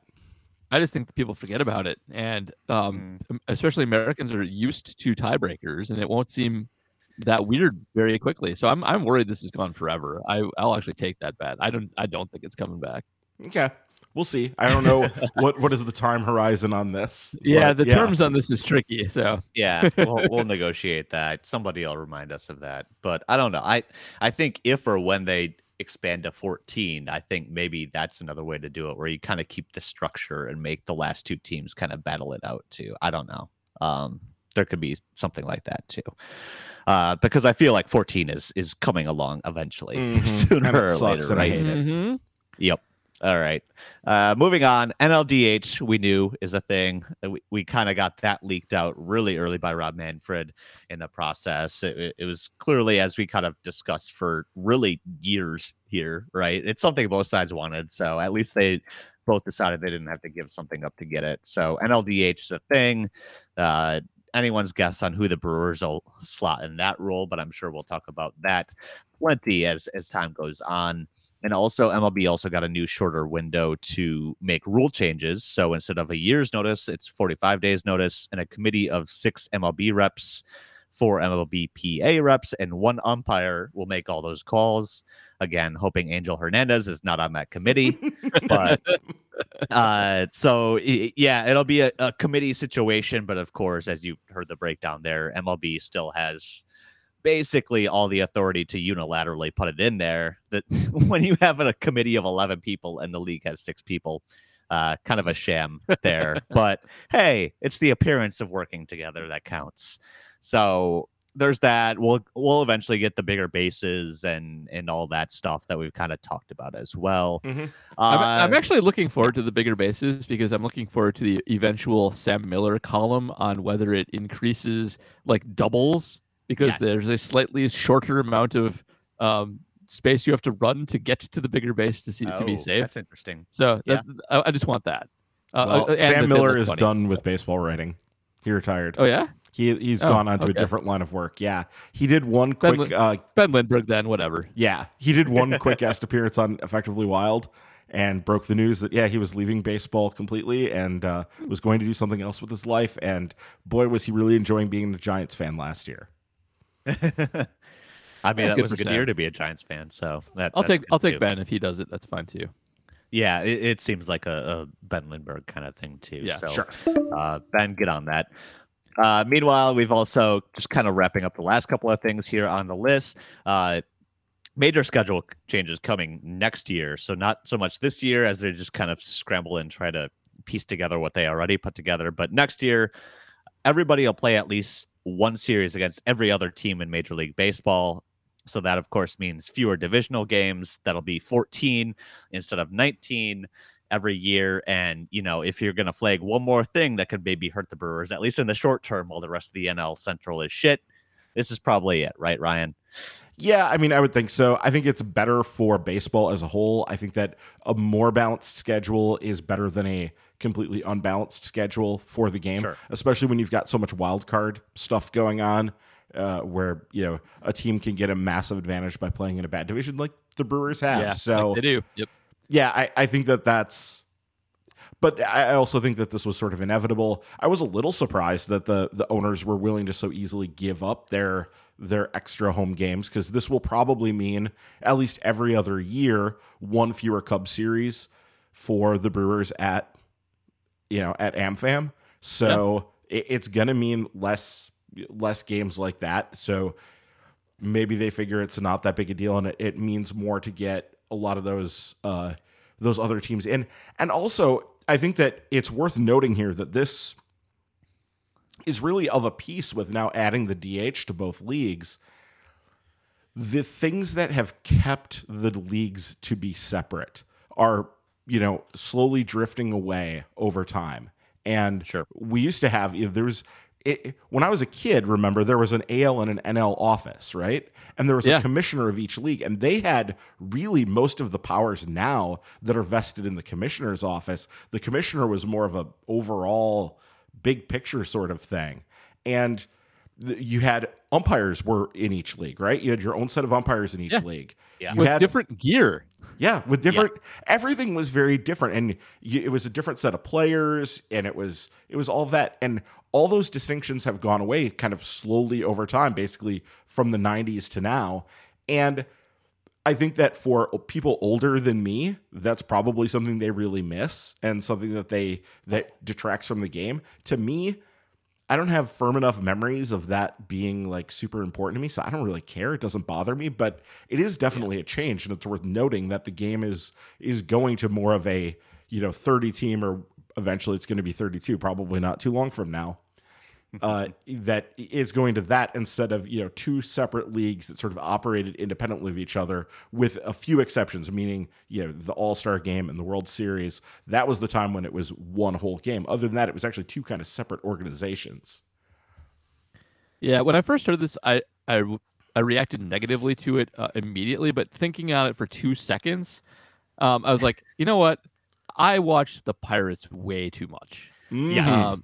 I just think people forget about it, and um, mm. especially Americans are used to tiebreakers, and it won't seem that weird very quickly. So I'm I'm worried this is gone forever. I I'll actually take that bet. I don't I don't think it's coming back. Okay we'll see. I don't know what what is the time horizon on this. Yeah, the yeah. terms on this is tricky. So yeah, we'll, we'll negotiate that. Somebody will remind us of that. But I don't know. I I think if or when they expand to 14, I think maybe that's another way to do it, where you kind of keep the structure and make the last two teams kind of battle it out too. I don't know. Um, there could be something like that too. Uh, because I feel like 14 is is coming along eventually, mm-hmm. sooner or later, right? Mm-hmm. Yep. All right. Uh, moving on. NLDH, we knew is a thing. Uh, we, we kind of got that leaked out really early by Rob Manfred in the process. It, it, was clearly, as we kind of discussed for really years here, right? It's something both sides wanted. So at least they both decided they didn't have to give something up to get it. So NLDH is a thing. Uh, anyone's guess on who the Brewers will slot in that role, but I'm sure we'll talk about that plenty as as time goes on. And also, MLB also got a new shorter window to make rule changes. So instead of a year's notice, it's 45 days notice, and a committee of six MLB reps, four MLB PA reps, and one umpire will make all those calls. Again, hoping Angel Hernandez is not on that committee, but uh, so yeah, it'll be a, a, committee situation. But of course, as you heard the breakdown there, MLB still has basically all the authority to unilaterally put it in there. That when you have a committee of eleven people and the league has six people, uh, kind of a sham there. but hey, it's the appearance of working together that counts. So there's that. We'll we'll eventually get the bigger bases and and all that stuff that we've kind of talked about as well. Mm-hmm. Uh, I'm, I'm, actually looking forward to the bigger bases because I'm looking forward to the eventual Sam Miller column on whether it increases like doubles because yes. there's a slightly shorter amount of um, space you have to run to get to the bigger base to see oh, to be safe. That's interesting. So yeah. that, I, I, just want that. Uh, well, uh, Sam Miller is funny. done with baseball writing. He retired. Oh yeah. He he's oh, gone on to okay. a different line of work. Yeah, he did one quick. Ben, uh, ben Lindbergh, then whatever. Yeah, he did one quick guest appearance on Effectively Wild, and broke the news that yeah he was leaving baseball completely and uh, was going to do something else with his life. And boy, was he really enjoying being a Giants fan last year. I mean, that was a good year to be a Giants fan. So that, I'll take I'll take Ben if he does it. That's fine too. Yeah, it, it seems like a, a, Ben Lindbergh kind of thing too. Yeah, so, sure. Uh, ben, get on that. Uh, meanwhile, we've also just kind of wrapping up the last couple of things here on the list. Uh, major schedule changes coming next year. So not so much this year as they just kind of scramble and try to piece together what they already put together. But next year, everybody will play at least one series against every other team in Major League Baseball. So that, of course, means fewer divisional games. That'll be 14 instead of 19 every year. And, you know, if you're going to flag one more thing that could maybe hurt the Brewers, at least in the short term, while the rest of the NL Central is shit, this is probably it, right, Ryan? Yeah, I mean, I would think so. I think it's better for baseball as a whole. I think that a more balanced schedule is better than a completely unbalanced schedule for the game, sure. especially when you've got so much wild card stuff going on. Uh, where you know a team can get a massive advantage by playing in a bad division like the Brewers have. Yeah, so like they do. Yep. Yeah, I, I think that that's. But I also think that this was sort of inevitable. I was a little surprised that the the owners were willing to so easily give up their their extra home games because this will probably mean at least every other year one fewer Cub series for the Brewers at you know at AmFam. So yeah. it, it's gonna mean less less games like that. So maybe they figure it's not that big a deal, and it, it means more to get a lot of those uh, those other teams in. And also, I think that it's worth noting here that this is really of a piece with now adding the DH to both leagues. The things that have kept the leagues to be separate are, you know, slowly drifting away over time. And sure. we used to have, you know, there was it, when I was a kid, remember there was an AL and an NL office, right? And there was yeah. a commissioner of each league, and they had really most of the powers now that are vested in the commissioner's office. The commissioner was more of a overall big picture sort of thing, and you had umpires were in each league, right? You had your own set of umpires in each yeah. league. Yeah. You with had, different gear. Yeah, with different. Yeah. Everything was very different, and you, it was a different set of players, and it was it was all that, and all those distinctions have gone away kind of slowly over time, basically from the '90s to now, and. I think that for people older than me, that's probably something they really miss and something that they that detracts from the game. To me, I don't have firm enough memories of that being like super important to me, so I don't really care. It doesn't bother me, but it is definitely yeah. a change, and it's worth noting that the game is is going to more of a you know 30 team, or eventually it's going to be 32, probably not too long from now uh, that is going to that instead of you know two separate leagues that sort of operated independently of each other, with a few exceptions, meaning you know the All Star Game and the World Series. That was the time when it was one whole game. Other than that, it was actually two kind of separate organizations. Yeah, when I first heard this, I I, I reacted negatively to it uh, immediately, but thinking on it for two seconds, um, I was like, you know what? I watched the Pirates way too much. Yes. Um,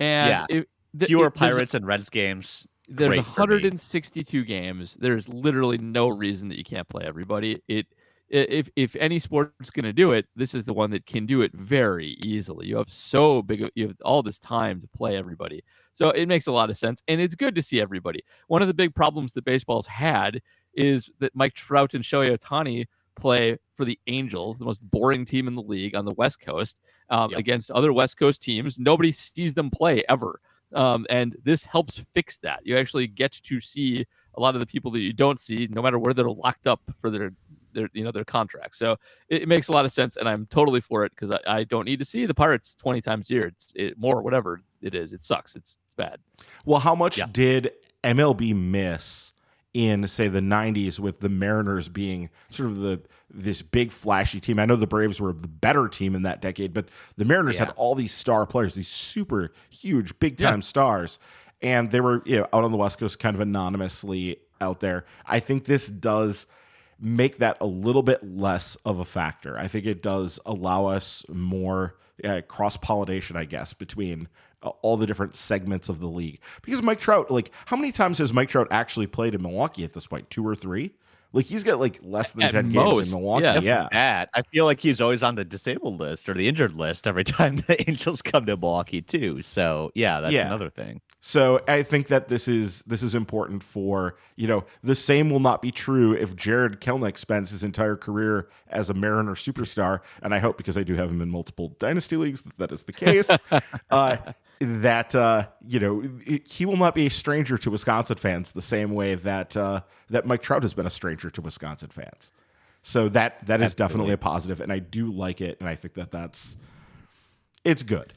and yeah. it, fewer it, Pirates and Reds games. There's 162 games. There's literally no reason that you can't play everybody. It if if any sport's going to do it, this is the one that can do it very easily. You have so big, you have all this time to play everybody, so it makes a lot of sense, and it's good to see everybody. One of the big problems that baseball's had is that Mike Trout and Shohei Ohtani play for the Angels, the most boring team in the league on the West Coast, um, yep. against other West Coast teams. Nobody sees them play ever. Um, and this helps fix that. You actually get to see a lot of the people that you don't see, no matter where they're locked up for their their you know their contract. So it, it makes a lot of sense, and I'm totally for it because I, I, don't need to see the Pirates 20 times a year. It's it, more whatever it is. It sucks. It's bad. Well, how much yeah. did MLB miss in say the 90s with the Mariners being sort of the this big flashy team. I know the Braves were the better team in that decade, but the Mariners yeah. had all these star players, these super huge big time yeah. stars and they were you know, out on the West Coast kind of anonymously out there. I think this does make that a little bit less of a factor. I think it does allow us more uh, cross pollination, I guess, between all the different segments of the league. Because Mike Trout, like, how many times has Mike Trout actually played in Milwaukee at this point? Two or three? Like he's got like less than At ten most, games in Milwaukee. Yeah, yeah. That, I feel like he's always on the disabled list or the injured list every time the Angels come to Milwaukee too. So yeah, that's yeah. another thing. So I think that this is this is important for you know the same will not be true if Jarred Kelenic spends his entire career as a Mariner superstar, and I hope because I do have him in multiple dynasty leagues that that is the case. uh, that uh, you know he will not be a stranger to Wisconsin fans the same way that uh, that Mike Trout has been a stranger to Wisconsin fans. So that that is definitely a positive, and I do like it, and I think that that's it's good.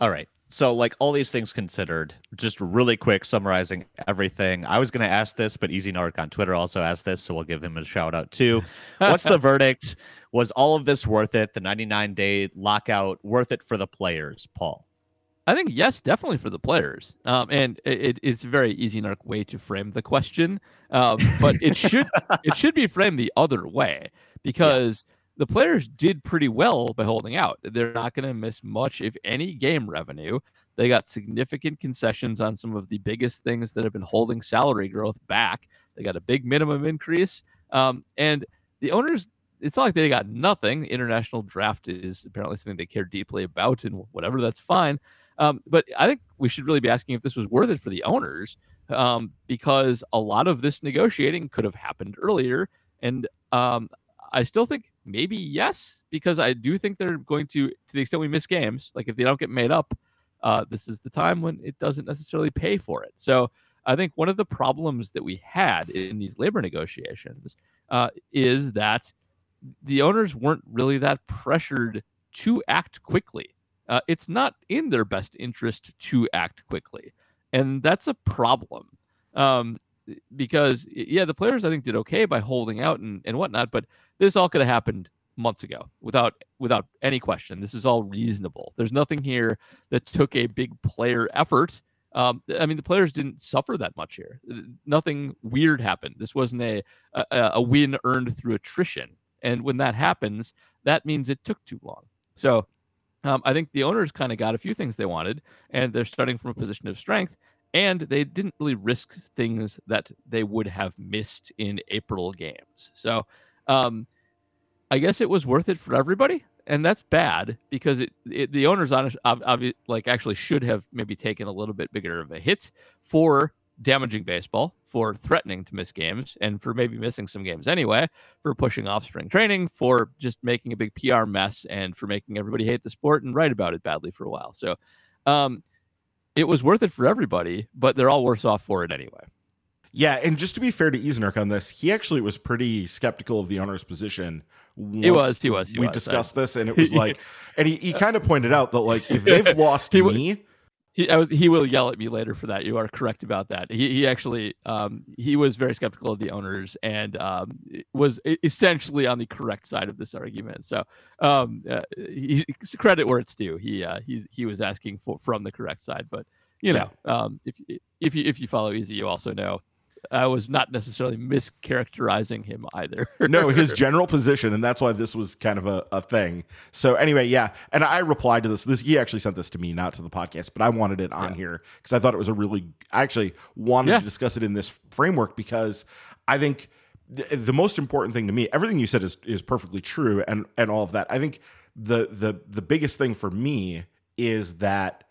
All right. So, like all these things considered, just really quick summarizing everything. I was going to ask this, but Easy Narc on Twitter also asked this, so we'll give him a shout out too. What's the verdict? Was all of this worth it? The 99 day lockout worth it for the players, Paul? I think yes, definitely for the players. Um, and it, it's a very easy narc way to frame the question, um, but it should it should be framed the other way because yeah. the players did pretty well by holding out. They're not going to miss much, if any, game revenue. They got significant concessions on some of the biggest things that have been holding salary growth back. They got a big minimum increase, um, and the owners it's not like they got nothing. International draft is apparently something they care deeply about, and whatever, that's fine. Um, but I think we should really be asking if this was worth it for the owners um, because a lot of this negotiating could have happened earlier. And um, I still think maybe yes, because I do think they're going to, to the extent we miss games, like if they don't get made up, uh, this is the time when it doesn't necessarily pay for it. So I think one of the problems that we had in these labor negotiations uh, is that the owners weren't really that pressured to act quickly uh, it's not in their best interest to act quickly. And that's a problem. Um, because, yeah, the players, I think, did okay by holding out and, and whatnot, but this all could have happened months ago without without any question. This is all reasonable. There's nothing here that took a big player effort. Um, I mean, the players didn't suffer that much here. Nothing weird happened. This wasn't a, a, a win earned through attrition. And when that happens, that means it took too long. So um, I think the owners kind of got a few things they wanted, and they're starting from a position of strength. And they didn't really risk things that they would have missed in April games. So um, I guess it was worth it for everybody, and that's bad because it, it the owners on obvi- like actually should have maybe taken a little bit bigger of a hit for damaging baseball, for threatening to miss games, and for maybe missing some games anyway, for pushing off spring training, for just making a big PR mess, and for making everybody hate the sport and write about it badly for a while. So um, it was worth it for everybody, but they're all worse off for it anyway. Yeah, and just to be fair to Eisenark on this, he actually was pretty skeptical of the owner's position. He was, he was. He we was, discussed this, and it was like, and he, he kind of pointed out that like if they've lost me, he was, he will yell at me later for that. You are correct about that. He he actually um, he was very skeptical of the owners and um, was essentially on the correct side of this argument. So um, uh, he credit where it's due. He uh, he he was asking for from the correct side, but you know um, if if you if you follow Easy, you also know I was not necessarily mischaracterizing him either. no, his general position, and that's why this was kind of a, a thing. So anyway, yeah, and I replied to this. This he actually sent this to me, not to the podcast, but I wanted it on yeah. here because I thought it was a really. I actually wanted yeah. to discuss it in this framework because I think the, the most important thing to me, everything you said is is perfectly true, and and all of that. I think the the the biggest thing for me is that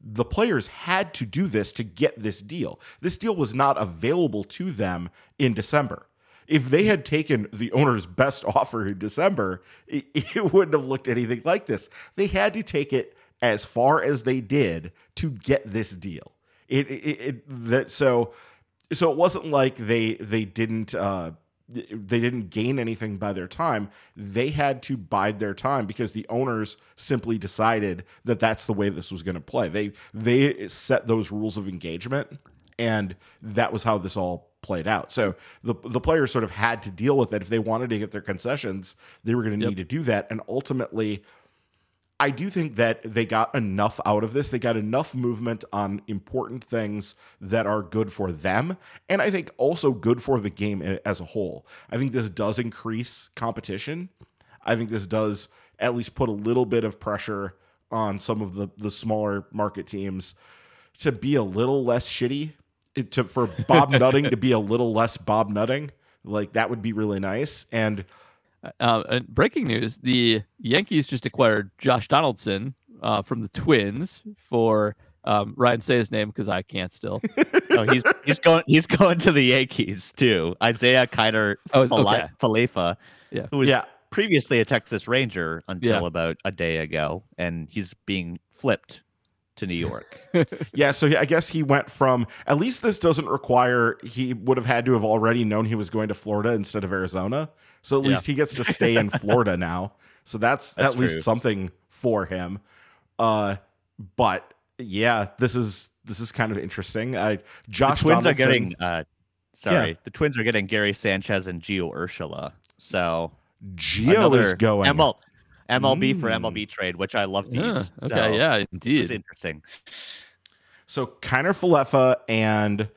the players had to do this to get this deal. This deal was not available to them in December. If they had taken the owner's best offer in December, it, it wouldn't have looked anything like this. They had to take it as far as they did to get this deal. It, it, it that so so it wasn't like they they didn't uh, they didn't gain anything by their time. They had to bide their time because the owners simply decided that that's the way this was going to play. They they set those rules of engagement, And that was how this all played out. So the the players sort of had to deal with it. If they wanted to get their concessions, they were going to yep. need to do that. And ultimately, I do think that they got enough out of this. They got enough movement on important things that are good for them. And I think also good for the game as a whole. I think this does increase competition. I think this does at least put a little bit of pressure on some of the, the smaller market teams to be a little less shitty to for Bob Nutting to be a little less Bob Nutting. Like that would be really nice. And uh, breaking news: the Yankees just acquired Josh Donaldson uh, from the Twins for um, Ryan. Say his name because I can't still. oh, he's he's going he's going to the Yankees too. Isaiah Kiner oh, okay. Falefa, yeah, who was yeah. previously a Texas Ranger until yeah. about a day ago, and he's being flipped to New York. yeah, so I guess he went from at least this doesn't require he would have had to have already known he was going to Florida instead of Arizona. So at yeah. least he gets to stay in Florida now. So that's, that's at true. least something for him. Uh, but yeah, this is this is kind of interesting. I Josh the Twins Donaldson, are getting uh, sorry, yeah. the Twins are getting Gary Sanchez and Gio Urshela. So Gio is going ML, MLB mm. for MLB trade, which I love these. Yeah, okay, so yeah, indeed, it's interesting. So Kiner Falefa and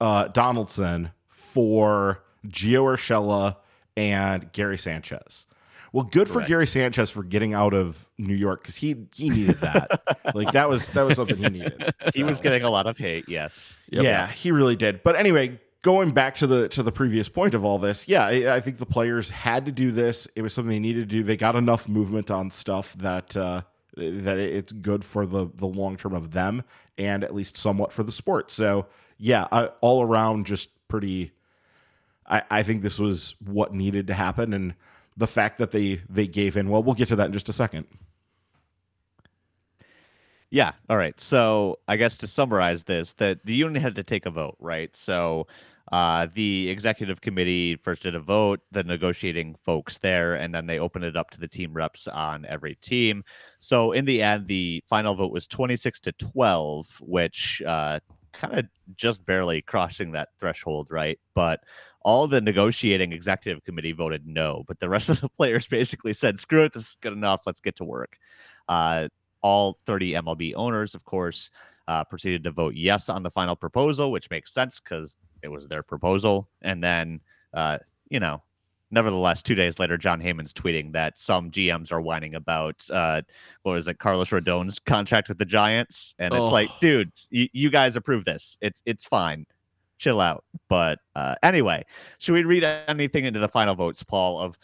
uh, Donaldson for Gio Urshela and Gary Sanchez. Well, good Correct. for Gary Sanchez for getting out of New York because he he needed that. like that was that was something he needed. He was getting a lot of hate. Yes. Yep. Yeah, he really did. But anyway, going back to the to the previous point of all this, yeah, I, I, think the players had to do this. It was something they needed to do. They got enough movement on stuff that uh, that it's good for the the long term of them and at least somewhat for the sport. So yeah, I, all around just pretty I, I think this was what needed to happen, and the fact that they they gave in. Well, we'll get to that in just a second. Yeah. All right. So I guess to summarize this, that the union had to take a vote, right? So uh, the executive committee first did a vote, the negotiating folks there, and then they opened it up to the team reps on every team. So in the end, the final vote was 26 to 12, which uh, kind of just barely crossing that threshold, right? But all the negotiating executive committee voted no, but the rest of the players basically said, screw it, this is good enough, let's get to work. Uh, all 30 MLB owners, of course, uh, proceeded to vote yes on the final proposal, which makes sense because it was their proposal. And then, uh, you know, nevertheless, two days later, Jon Heyman's tweeting that some GMs are whining about uh, what was it, Carlos Rodon's contract with the Giants, and it's oh. like, dudes, y- you guys approve this. It's it's fine chill out. But uh, anyway, should we read anything into the final votes, Paul? Of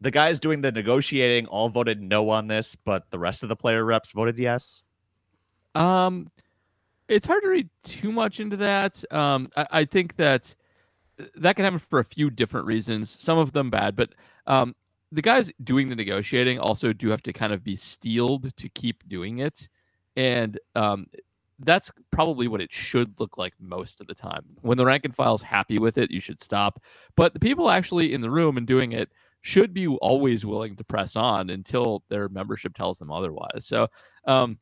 the guys doing the negotiating all voted no on this, but the rest of the player reps voted yes. Um, it's hard to read too much into that. Um, I, I think that that can happen for a few different reasons. Some of them bad, but um, the guys doing the negotiating also do have to kind of be steeled to keep doing it. And um, that's probably what it should look like most of the time. When the rank and file's happy with it, you should stop. But the people actually in the room and doing it should be always willing to press on until their membership tells them otherwise. So, um,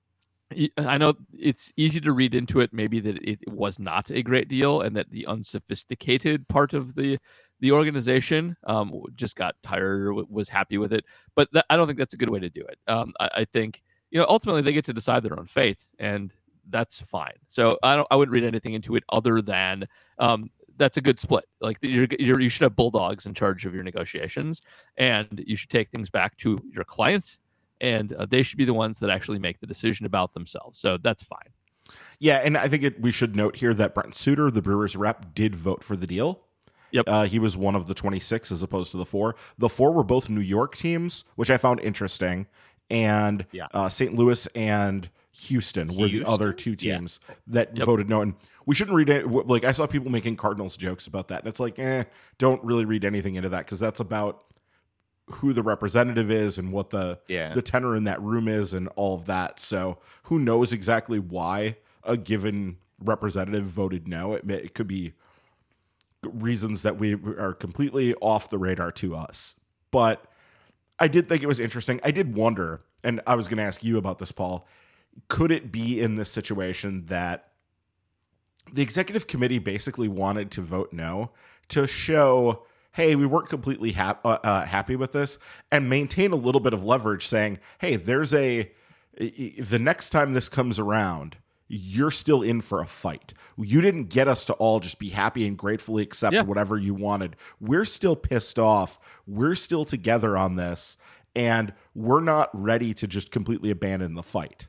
I know it's easy to read into it, maybe that it was not a great deal, and that the unsophisticated part of the the organization um, just got tired or was happy with it. But th- I don't think that's a good way to do it. Um, I, I think you know ultimately they get to decide their own fate, and that's fine. So I don't I wouldn't read anything into it other than um, that's a good split. Like you're, you're, you should have bulldogs in charge of your negotiations, and you should take things back to your clients, and uh, they should be the ones that actually make the decision about themselves. So that's fine. Yeah, and I think it, we should note here that Brent Suter, the Brewers rep, did vote for the deal. Yep. Uh, he was one of the 26 as opposed to the four. The four were both New York teams, which I found interesting. And yeah. uh, St. Louis and Houston, Houston? were the other two teams yeah. that yep. voted no. And we shouldn't read it. Like I saw people making Cardinals jokes about that, and it's like, eh, don't really read anything into that because that's about who the representative is and what the yeah. the tenor in that room is and all of that. So who knows exactly why a given representative voted no? It, may, it could be reasons that we are completely off the radar to us. But I did think it was interesting. I did wonder, and I was going to ask you about this, Paul could it be in this situation that the executive committee basically wanted to vote no to show hey, we weren't completely hap- uh, uh, happy with this, and maintain a little bit of leverage, saying, hey, there's a the next time this comes around, you're still in for a fight. You didn't get us to all just be happy and gratefully accept yeah. whatever you wanted. We're still pissed off. We're still together on this, and we're not ready to just completely abandon the fight.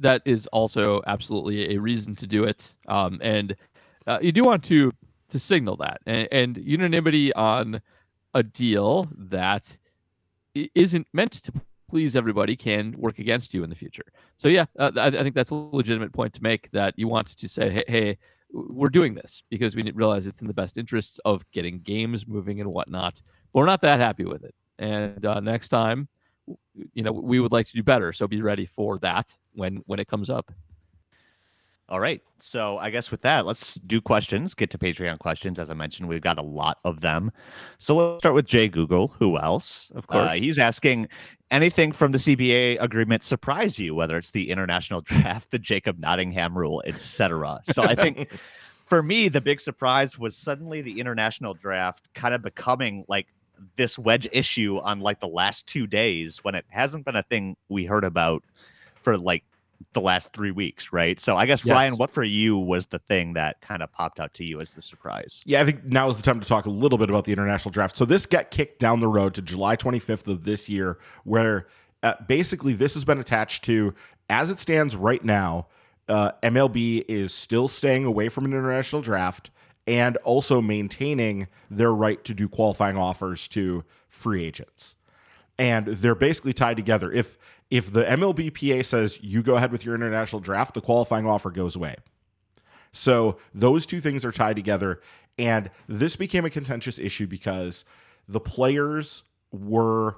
That is also absolutely a reason to do it. Um, and uh, you do want to to signal that and, and unanimity on a deal that isn't meant to please everybody can work against you in the future. So yeah, uh, I, I, think that's a legitimate point to make that you want to say, hey, hey, we're doing this because we realize it's in the best interests of getting games moving and whatnot. But we're not that happy with it. And uh, next time, you know, we would like to do better. So be ready for that when when it comes up. All right. So I guess with that, let's do questions, get to Patreon questions. As I mentioned, we've got a lot of them. So let's start with Jay Google. Who else? Of course. Uh, he's asking anything from the CBA agreement surprise you, whether it's the international draft, the Jacob Nottingham rule, etc. So I think for me, the big surprise was suddenly the international draft kind of becoming like this wedge issue on like the last two days when it hasn't been a thing we heard about for like the last three weeks, right? So I guess yes. Ryan, what for you was the thing that kind of popped out to you as the surprise? Yeah, I think now is the time to talk a little bit about the international draft. So this got kicked down the road to July 25th of this year, where uh, basically this has been attached to, as it stands right now, uh, MLB is still staying away from an international draft and also maintaining their right to do qualifying offers to free agents. And they're basically tied together. If if the MLBPA says you go ahead with your international draft, the qualifying offer goes away. So those two things are tied together. And this became a contentious issue because the players were,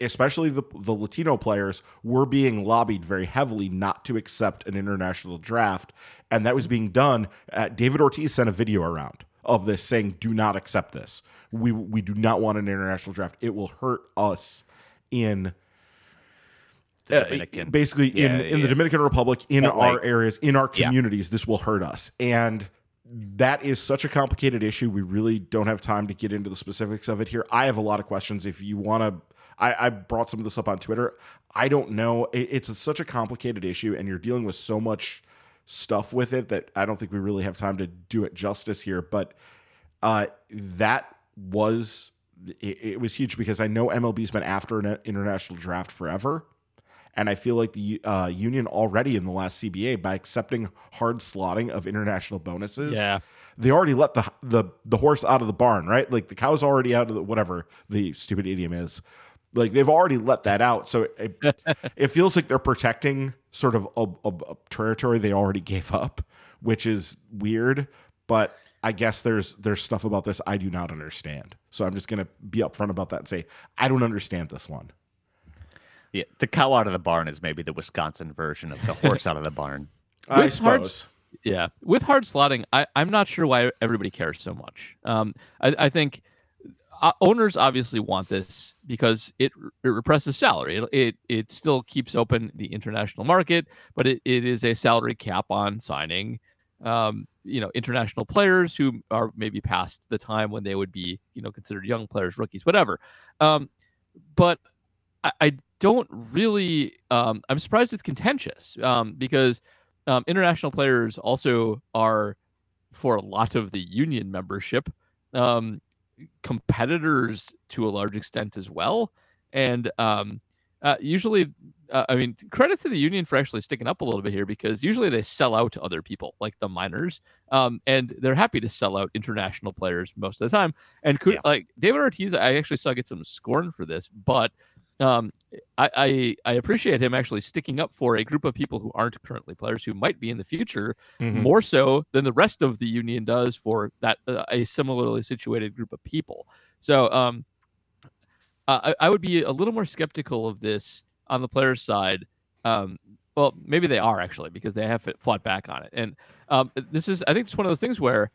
especially the, the Latino players, were being lobbied very heavily not to accept an international draft. And that was being done. Uh, David Ortiz sent a video around of this saying, do not accept this. We, we do not want an international draft. It will hurt us in uh, basically yeah, in, in the Dominican Republic, in but our like, areas, in our communities, yeah. this will hurt us. And that is such a complicated issue. We really don't have time to get into the specifics of it here. I have a lot of questions. If you want to, I, I, brought some of this up on Twitter. I don't know. It, it's a, such a complicated issue, and you're dealing with so much stuff with it that I don't think we really have time to do it justice here. But uh, that was it, it was huge because I know MLB's been after an international draft forever and I feel like the uh, union already in the last CBA by accepting hard slotting of international bonuses. Yeah. They already let the, the the horse out of the barn, right? Like the cow's already out of the whatever the stupid idiom is. Like they've already let that out, so it, it feels like they're protecting sort of a, a, a territory they already gave up, which is weird. But I guess there's there's stuff about this I do not understand. So I'm just gonna be upfront about that and say I don't understand this one. Yeah, the cow out of the barn is maybe the Wisconsin version of the horse out of the barn. I suppose. Hard, yeah, with hard slotting, I, I'm not sure why everybody cares so much. Um, I, I think uh, owners obviously want this because it, it represses salary. It, it, it still keeps open the international market, but it, it is a salary cap on signing, um, you know, international players who are maybe past the time when they would be, you know, considered young players, rookies, whatever. Um, but I, I don't really. Um, I'm surprised it's contentious um, because um, international players also are, for a lot of the union membership, um, competitors to a large extent as well. And um, uh, usually, uh, I mean, credit to the union for actually sticking up a little bit here because usually they sell out to other people, like the miners, um, and they're happy to sell out international players most of the time. And could, yeah. like David Ortiz, I actually saw get some scorn for this, but um, I, I, I appreciate him actually sticking up for a group of people who aren't currently players who might be in the future mm-hmm. more so than the rest of the union does for that uh, a similarly situated group of people. So um, I, I would be a little more skeptical of this on the players' side. Um, well, maybe they are actually because they have fought back on it. And um, this is, I think, it's one of those things where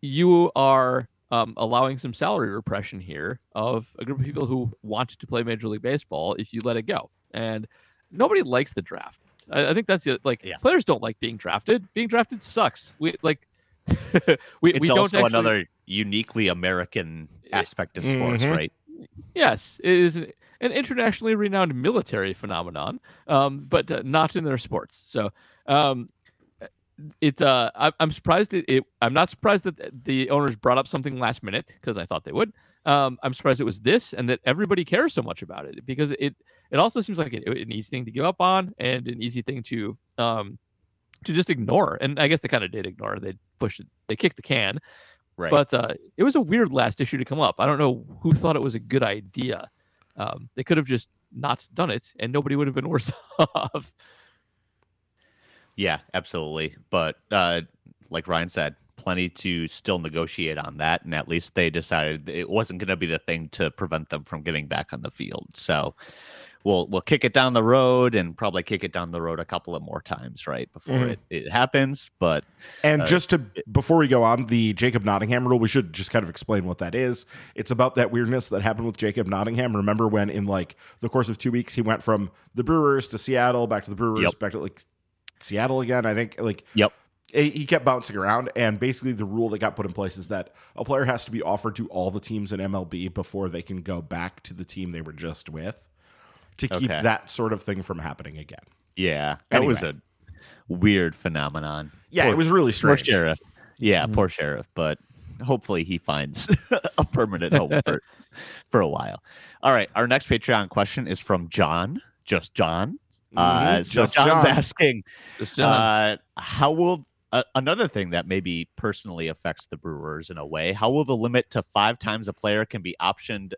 you are um, allowing some salary repression here of a group of people who want to play Major League Baseball if you let it go. And nobody likes the draft. I, I think that's it. Like yeah. players don't like being drafted. Being drafted sucks. We like we, it's we also actually, another uniquely American aspect of sports, mm-hmm. right? Yes, it is an, an internationally renowned military phenomenon, um, but uh, not in their sports. So um, it's uh, I, am surprised it, it, I'm not surprised that the owners brought up something last minute because I thought they would. Um, I'm surprised it was this and that everybody cares so much about it because it it also seems like an, an easy thing to give up on and an easy thing to um to just ignore. And I guess they kind of did ignore. They pushed it. They kicked the can. Right. But uh, it was a weird last issue to come up. I don't know who thought it was a good idea. Um, they could have just not done it, and nobody would have been worse off. Yeah, absolutely. But uh, like Ryan said, plenty to still negotiate on that. And at least they decided it wasn't going to be the thing to prevent them from getting back on the field. So we'll we'll kick it down the road and probably kick it down the road a couple of more times, right, before mm-hmm. it, it happens. But and uh, just to before we go on, the Jacob Nottingham rule, we should just kind of explain what that is. It's about that weirdness that happened with Jacob Nottingham. Remember when in like the course of two weeks he went from the Brewers to Seattle, back to the Brewers, yep. back to like Seattle again. I think like yep. He kept bouncing around, and basically the rule that got put in place is that a player has to be offered to all the teams in MLB before they can go back to the team they were just with, to keep okay. that sort of thing from happening again. Yeah, that anyway. was a weird phenomenon. Yeah, poor, it was really strange. Poor sheriff. Yeah, mm-hmm. poor sheriff, but hopefully he finds a permanent home for, for a while. All right, our next Patreon question is from John, just John. Uh, mm-hmm. so Just John's John. asking, John. Uh, how will uh, another thing that maybe personally affects the Brewers in a way? How will the limit to five times a player can be optioned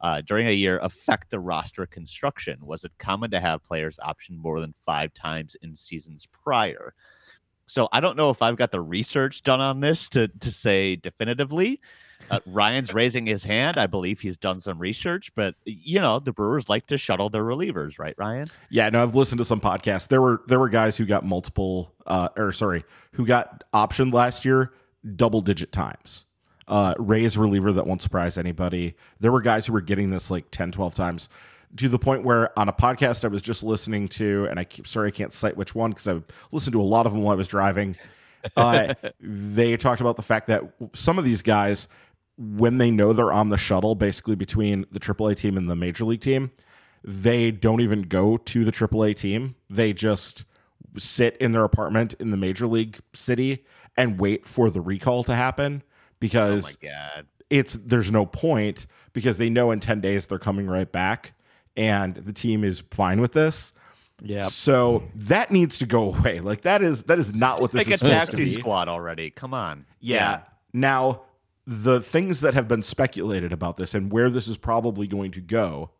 uh, during a year affect the roster construction? Was it common to have players optioned more than five times in seasons prior? So I don't know if I've got the research done on this to to say definitively. Uh, Ryan's raising his hand. I believe he's done some research, but you know the Brewers like to shuttle their relievers, right, Ryan? Yeah, no, I've listened to some podcasts. There were there were guys who got multiple, uh, or sorry, who got optioned last year double digit times. Uh, Ray's reliever that won't surprise anybody. There were guys who were getting this like 10, 12 times to the point where on a podcast I was just listening to, and I keep sorry I can't cite which one because I listened to a lot of them while I was driving. Uh, they talked about the fact that some of these guys when they know they're on the shuttle, basically between the AAA team and the major league team, they don't even go to the AAA team. They just sit in their apartment in the major league city and wait for the recall to happen because oh it's there's no point because they know in 10 days they're coming right back and the team is fine with this. Yeah. So that needs to go away. Like that is that is not what this like is supposed to be. squad already. Come on. Yeah. yeah. Now the things that have been speculated about this and where this is probably going to go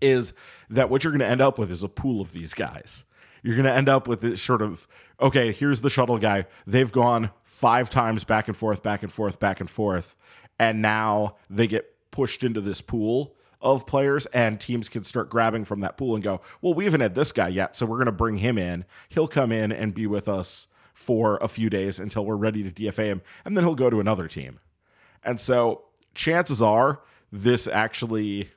is that what you're going to end up with is a pool of these guys. You're going to end up with this sort of okay, here's the shuttle guy. They've gone five times back and forth, back and forth, back and forth, and now they get pushed into this pool of players and teams can start grabbing from that pool and go, "Well, we haven't had this guy yet, so we're going to bring him in. He'll come in and be with us for a few days until we're ready to DFA him, and then he'll go to another team." And so chances are this actually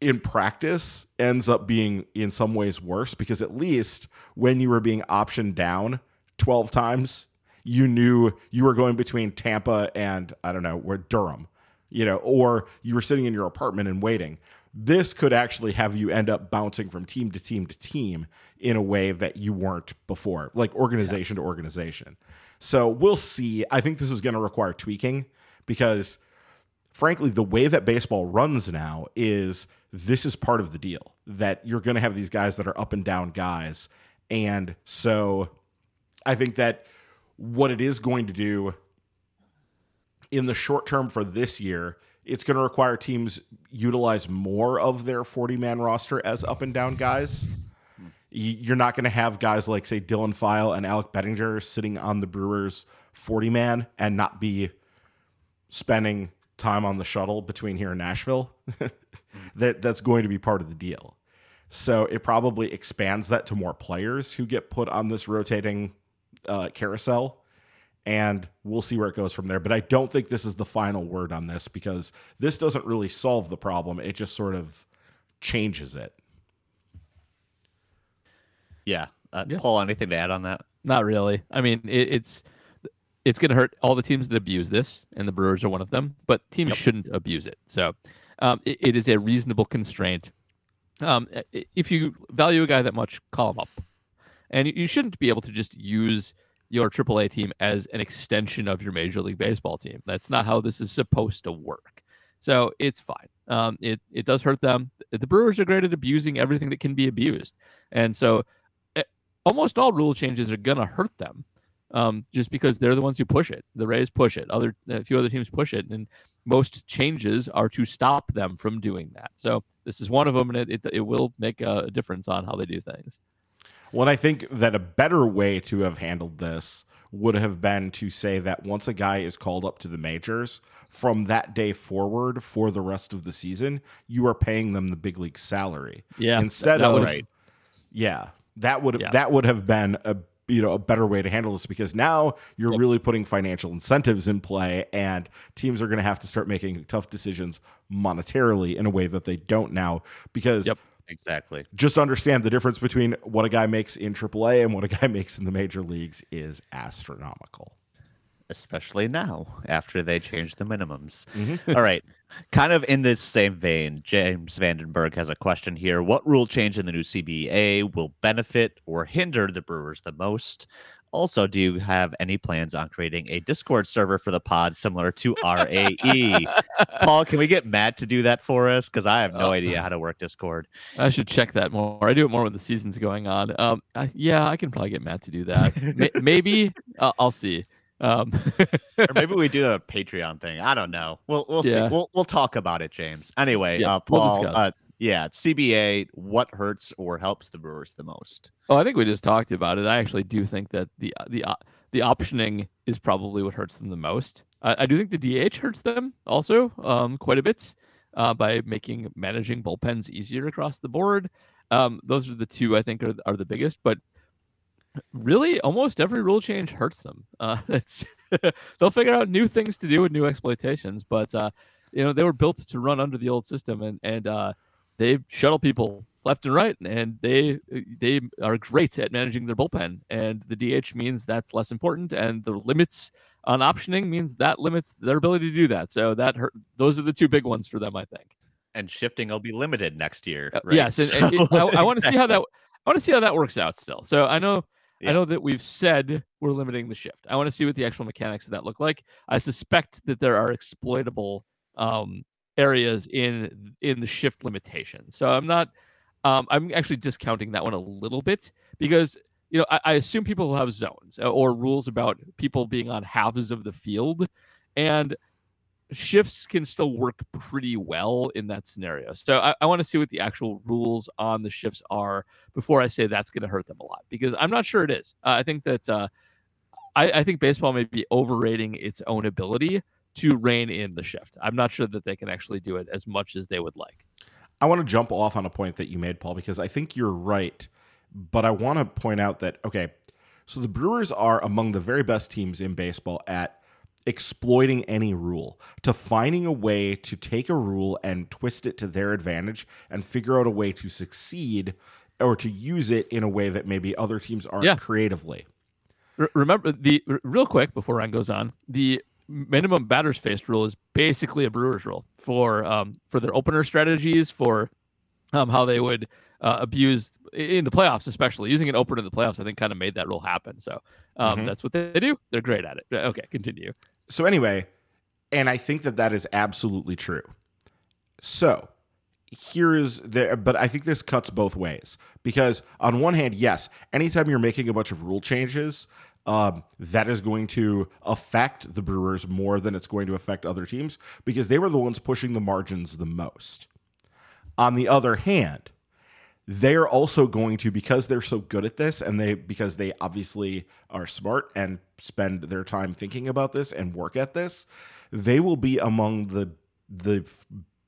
in practice ends up being in some ways worse because at least when you were being optioned down 12 times, you knew you were going between Tampa and I don't know, where Durham, you know, or you were sitting in your apartment and waiting. This could actually have you end up bouncing from team to team to team in a way that you weren't before, like organization yeah. to organization. So we'll see. I think this is going to require tweaking because, frankly, the way that baseball runs now is this is part of the deal that you're going to have these guys that are up and down guys. And so I think that what it is going to do in the short term for this year, it's going to require teams utilize more of their 40 man roster as up and down guys you're not going to have guys like say Dylan File and Alec Bettinger sitting on the Brewers 40 man and not be spending time on the shuttle between here and Nashville. that that's going to be part of the deal. So it probably expands that to more players who get put on this rotating uh, carousel. And we'll see where it goes from there. But I don't think this is the final word on this because this doesn't really solve the problem. It just sort of changes it. Yeah. Uh, yeah. Paul, anything to add on that? Not really. I mean, it, it's it's going to hurt all the teams that abuse this, and the Brewers are one of them. But teams yep. shouldn't abuse it. So um, it, it is a reasonable constraint. Um, if you value a guy that much, call him up, and you shouldn't be able to just use your AAA team as an extension of your Major League Baseball team. That's not how this is supposed to work. So it's fine. Um, it it does hurt them. The Brewers are great at abusing everything that can be abused, and so almost all rule changes are gonna hurt them, um, just because they're the ones who push it. The Rays push it. Other a few other teams push it, and most changes are to stop them from doing that. So this is one of them, and it it, it will make a difference on how they do things. Well, I think that a better way to have handled this would have been to say that once a guy is called up to the majors, from that day forward for the rest of the season, you are paying them the big league salary. Yeah. Instead of right. Yeah. That would yeah. that would have been a you know a better way to handle this because now you're yep. really putting financial incentives in play and teams are going to have to start making tough decisions monetarily in a way that they don't now because yep Exactly. Just understand the difference between what a guy makes in AAA and what a guy makes in the major leagues is astronomical. Especially now, after they changed the minimums. Mm-hmm. All right. Kind of in this same vein, James Vandenberg has a question here. What rule change in the new CBA will benefit or hinder the Brewers the most? Also, do you have any plans on creating a Discord server for the pod similar to RAE? Paul, can we get Matt to do that for us? Because I have no uh, idea how to work Discord. I should check that more. I do it more when the season's going on. Um, I, yeah, I can probably get Matt to do that. maybe uh, I'll see. Um, or maybe we do a Patreon thing. I don't know. We'll we'll yeah. see. We'll we'll talk about it, James. Anyway, yeah, uh, Paul. We'll uh, yeah, CBA. What hurts or helps the Brewers the most? Oh, I think we just talked about it. I actually do think that the the uh, the optioning is probably what hurts them the most. I, I do think the DH hurts them also um, quite a bit uh, by making managing bullpens easier across the board. Um, those are the two I think are are the biggest, but really almost every rule change hurts them. Uh, it's they'll figure out new things to do with new exploitations, but uh, you know they were built to run under the old system, and and uh, they shuttle people left and right, and they they are great at managing their bullpen. And the DH means that's less important, and the limits on optioning means that limits their ability to do that. So that hurt, those are the two big ones for them, I think. And shifting will be limited next year. Uh, right? Yes, and, and it, I, I want to see how that I want to see how that works out still. So I know yeah. I know that we've said we're limiting the shift. I want to see what the actual mechanics of that look like. I suspect that there are exploitable um, areas in in the shift limitation. So I'm not. Um, I'm actually discounting that one a little bit because you know I, I assume people will have zones uh, or rules about people being on halves of the field, and shifts can still work pretty well in that scenario. So I, I want to see what the actual rules on the shifts are before I say that's going to hurt them a lot because I'm not sure it is. Uh, I think that uh, I, I, think baseball may be overrating its own ability to rein in the shift. I'm not sure that they can actually do it as much as they would like. I want to jump off on a point that you made, Paul, because I think you're right. But I want to point out that, okay, so the Brewers are among the very best teams in baseball at exploiting any rule, to finding a way to take a rule and twist it to their advantage and figure out a way to succeed or to use it in a way that maybe other teams aren't yeah. creatively. remember the real quick before Ryan goes on, the minimum batters faced rule is basically a Brewers rule for um, for their opener strategies, for um, how they would uh, abuse in the playoffs, especially using an opener in the playoffs. I think kind of made that rule happen. So um, mm-hmm. that's what they do. They're great at it. Okay, continue. So anyway, and I think that that is absolutely true. So here's the but I think this cuts both ways because on one hand, yes, anytime you're making a bunch of rule changes, um, that is going to affect the Brewers more than it's going to affect other teams because they were the ones pushing the margins the most. On the other hand, they're also going to because they're so good at this and they because they obviously are smart and spend their time thinking about this and work at this, they will be among the the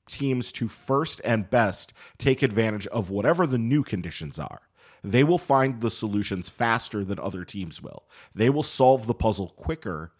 teams to first and best take advantage of whatever the new conditions are they will find the solutions faster than other teams will. They will solve the puzzle quicker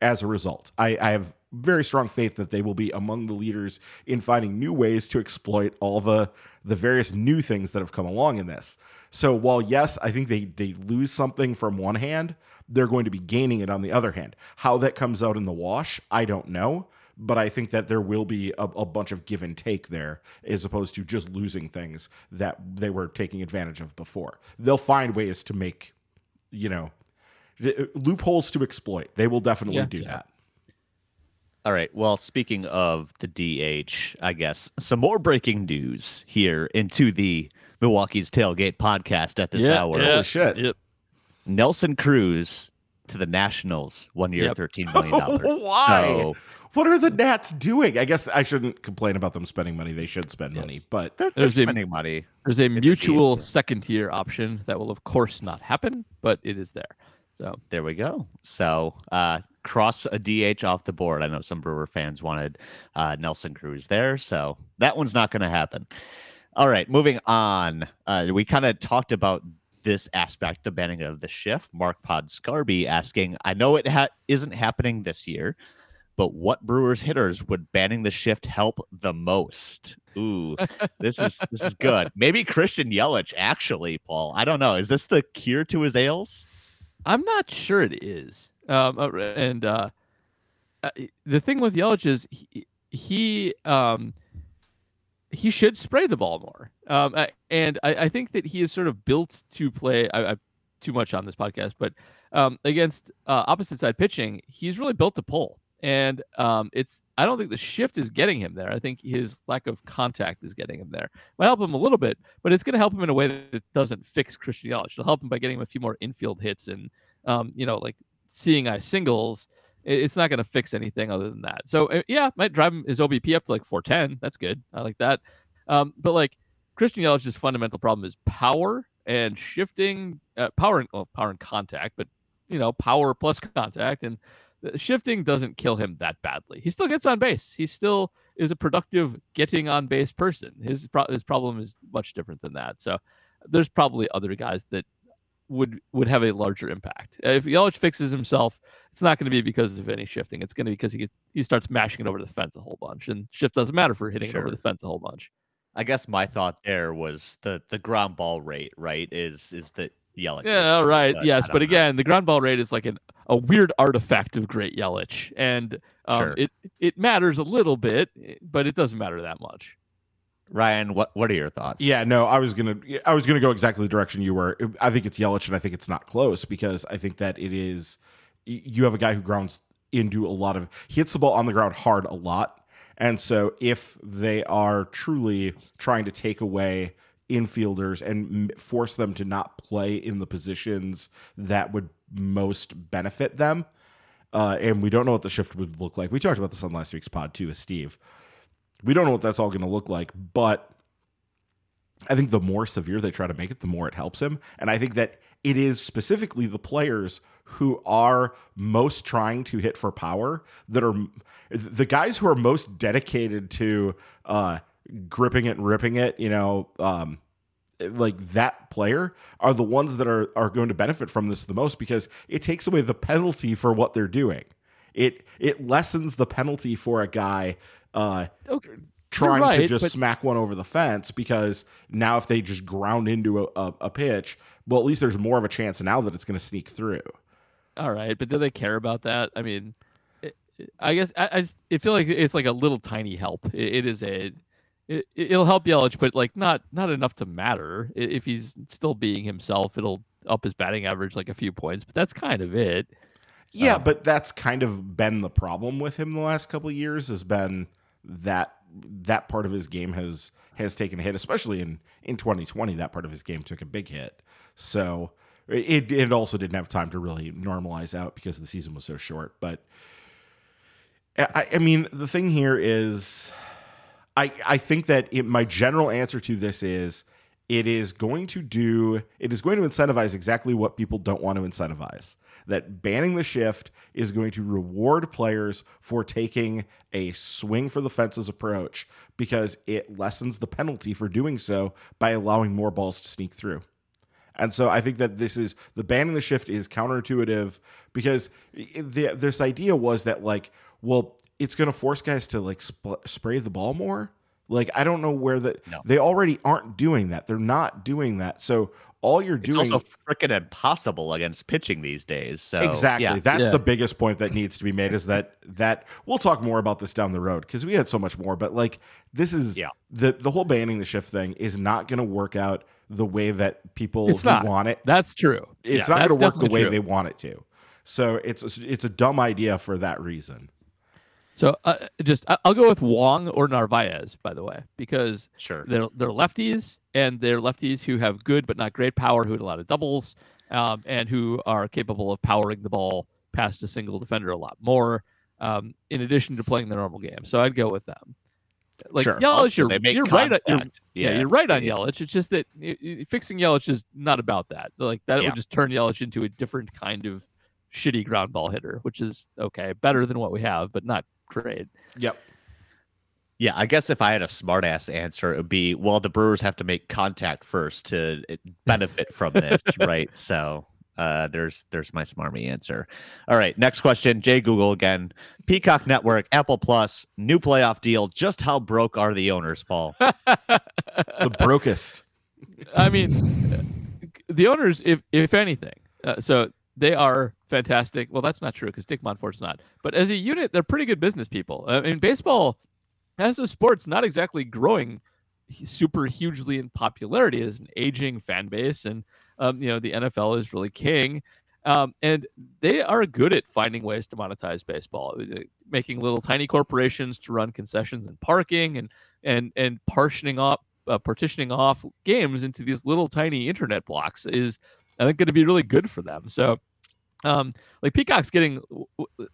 as a result. I, I have very strong faith that they will be among the leaders in finding new ways to exploit all the the various new things that have come along in this. So while yes, I think they they lose something from one hand, they're going to be gaining it on the other hand. How that comes out in the wash, I don't know. But I think that there will be a, a bunch of give and take there, as opposed to just losing things that they were taking advantage of before. They'll find ways to make, you know, loopholes to exploit. They will definitely yeah, do yeah. that. All right. Well, speaking of the DH, I guess some more breaking news here into the Milwaukee's Tailgate podcast at this yeah, hour. Yeah, shit. Yep. Nelson Cruz to the Nationals, one year, yep. $13 million. Why? So, what are the Nats doing? I guess I shouldn't complain about them spending money. They should spend yes. money, but they're, they're spending a, money. There's a it's mutual a second tier option that will, of course, not happen, but it is there. So there we go. So uh, cross a DH off the board. I know some Brewer fans wanted uh, Nelson Cruz there, so that one's not going to happen. All right, moving on. Uh, we kind of talked about this aspect, the banning of the shift. Mark Pod Scarby asking, I know it ha- isn't happening this year, but what Brewers hitters would banning the shift help the most? Ooh, this is this is good. Maybe Christian Yelich, actually, Paul. I don't know. Is this the cure to his ails? I'm not sure it is. Um, uh, and uh, uh, the thing with Yelich is he, he um, he should spray the ball more. Um, and I, I, think that he is sort of built to play. I, I too much on this podcast, but um, against uh, opposite side pitching, he's really built to pull. And um, it's I don't think the shift is getting him there. I think his lack of contact is getting him there. Might help him a little bit, but it's going to help him in a way that doesn't fix Christian Yelich. It'll help him by getting him a few more infield hits and um, you know like seeing eye singles. It's not going to fix anything other than that. So uh, yeah, might drive his OBP up to like 410. That's good. I like that. Um, but like Christian Yelich's fundamental problem is power and shifting, uh, power and well, power and contact, but you know power plus contact and shifting doesn't kill him that badly. He still gets on base. He still is a productive getting on base person. His pro- his problem is much different than that. So there's probably other guys that would would have a larger impact. If Yelich fixes himself, it's not going to be because of any shifting. It's going to be because he gets, he starts mashing it over the fence a whole bunch, and shift doesn't matter for hitting sure. it over the fence a whole bunch. I guess my thought there was the the ground ball rate, right? Is is that Yelich? Yeah, right. But yes, but again, the ground ball rate is like an a weird artifact of great Yelich, and um, sure. it it matters a little bit, but it doesn't matter that much. Ryan, what what are your thoughts? Yeah, no, I was gonna I was gonna go exactly the direction you were. I think it's Yelich, and I think it's not close because I think that it is. You have a guy who grounds into a lot of he hits the ball on the ground hard a lot, and so if they are truly trying to take away infielders and force them to not play in the positions that would most benefit them. Uh, and we don't know what the shift would look like. We talked about this on last week's pod too with Steve. We don't know what that's all going to look like, but I think the more severe they try to make it, the more it helps him. And I think that it is specifically the players who are most trying to hit for power that are the guys who are most dedicated to uh, gripping it and ripping it, you know, um, like that player are the ones that are are going to benefit from this the most because it takes away the penalty for what they're doing. It it lessens the penalty for a guy uh, okay. trying right, to just but... smack one over the fence because now if they just ground into a, a, a pitch, well at least there's more of a chance now that it's going to sneak through. All right, but do they care about that? I mean, it, I guess I, I, just I feel like it's like a little tiny help. it, it is a it, will help Yelich, but like not not enough to matter. If he's still being himself, it'll up his batting average like a few points, but that's kind of it. Yeah, um, but that's kind of been the problem with him the last couple of years. Has been that that part of his game has has taken a hit, especially in in 2020. That part of his game took a big hit. So it it also didn't have time to really normalize out because the season was so short. But I, I mean, the thing here is I, I think that it, my general answer to this is it is going to do it is going to incentivize exactly what people don't want to incentivize that banning the shift is going to reward players for taking a swing for the fences approach because it lessens the penalty for doing so by allowing more balls to sneak through and so I think that this is the banning the shift is counterintuitive because the, this idea was that like well it's going to force guys to like sp- spray the ball more. Like I don't know where that no. they already aren't doing that. They're not doing that. So all you're doing it's also freaking impossible against pitching these days. So exactly, yeah. that's yeah. the biggest point that needs to be made. Is that that we'll talk more about this down the road because we had so much more. But like this is yeah. the the whole banning the shift thing is not going to work out the way that people want it. That's true. It's yeah, not going to work the way true. they want it to. So it's a, it's a dumb idea for that reason. So uh, just I'll go with Wong or Narvaez, by the way, because sure they're they're lefties and they're lefties who have good but not great power, who hit a lot of doubles, um, and who are capable of powering the ball past a single defender a lot more. Um, in addition to playing the normal game, so I'd go with them. Like sure. Yelich, you're, you're right. On, you're, yeah. yeah. you're right on Yelich. It's just that fixing Yelich is not about that. Like that yeah. would just turn Yelich into a different kind of shitty ground ball hitter, which is okay, better than what we have, but not great. Yep. Yeah, I guess if I had a smartass answer, it would be well, the Brewers have to make contact first to eh, benefit from this, right? So uh, there's there's my smarmy answer. All right, next question. Jay Google again. Peacock Network, Apple Plus, new playoff deal. Just how broke are the owners, Paul? the brokest. I mean, the owners, if if anything, uh, so they are fantastic. Well, that's not true because Dick Monfort's not. But as a unit, they're pretty good business people. I mean, baseball as a sport's not exactly growing super hugely in popularity as an aging fan base, and um, you know the NFL is really king. Um, and they are good at finding ways to monetize baseball, uh, making little tiny corporations to run concessions and parking, and and and partitioning off uh, partitioning off games into these little tiny internet blocks is I think going to be really good for them. So um, like Peacock's getting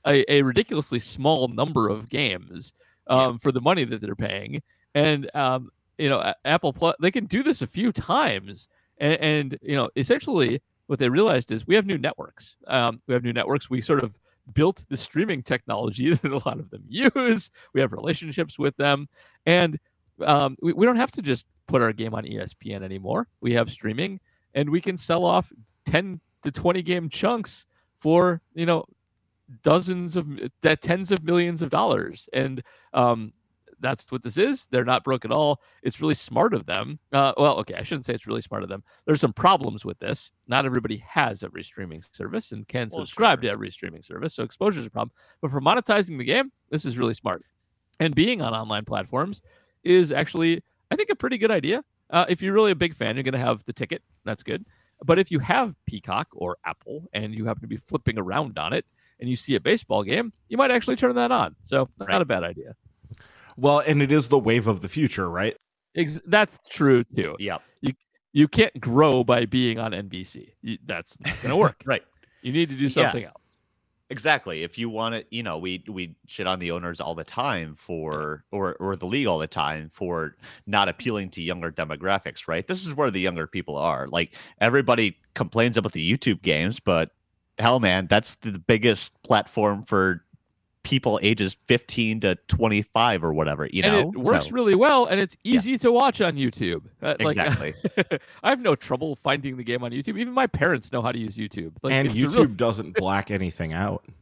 a, a, ridiculously small number of games um, for the money that they're paying, and um, you know Apple Plus they can do this a few times, and, and, you know essentially what they realized is we have new networks. Um, we have new networks. We sort of built the streaming technology that a lot of them use. We have relationships with them, and um, we, we don't have to just put our game on ESPN anymore. We have streaming, and we can sell off ten to twenty game chunks for you know dozens of that tens of millions of dollars. And um that's what this is. They're not broke at all. It's really smart of them. Uh, well okay i shouldn't say it's really smart of them. There's some problems with this. Not everybody has every streaming service and can well, subscribe sure. to every streaming service so exposure is a problem. But for monetizing the game this is really smart. And being on online platforms is actually i think a pretty good idea. Uh, if you're really a big fan you're going to have the ticket. That's good but if you have Peacock or Apple and you happen to be flipping around on it and you see a baseball game, you might actually turn that on. So, right. not a bad idea. Well, and it is the wave of the future, right? Ex- that's true too. Yeah. You you can't grow by being on NBC. You, that's not going to work. right. You need to do something yeah. else. Exactly. If you want it, you know, we we shit on the owners all the time for or or the league all the time for not appealing to younger demographics, right? This is where the younger people are. Like everybody complains about the YouTube games, but hell man, that's the biggest platform for people ages 15 to 25 or whatever you and know? It works so, really well and it's easy yeah. to watch on youtube. Uh, exactly. Like, i have no trouble finding the game on youtube. Even my parents know how to use youtube. Like, and youtube real... doesn't black anything out.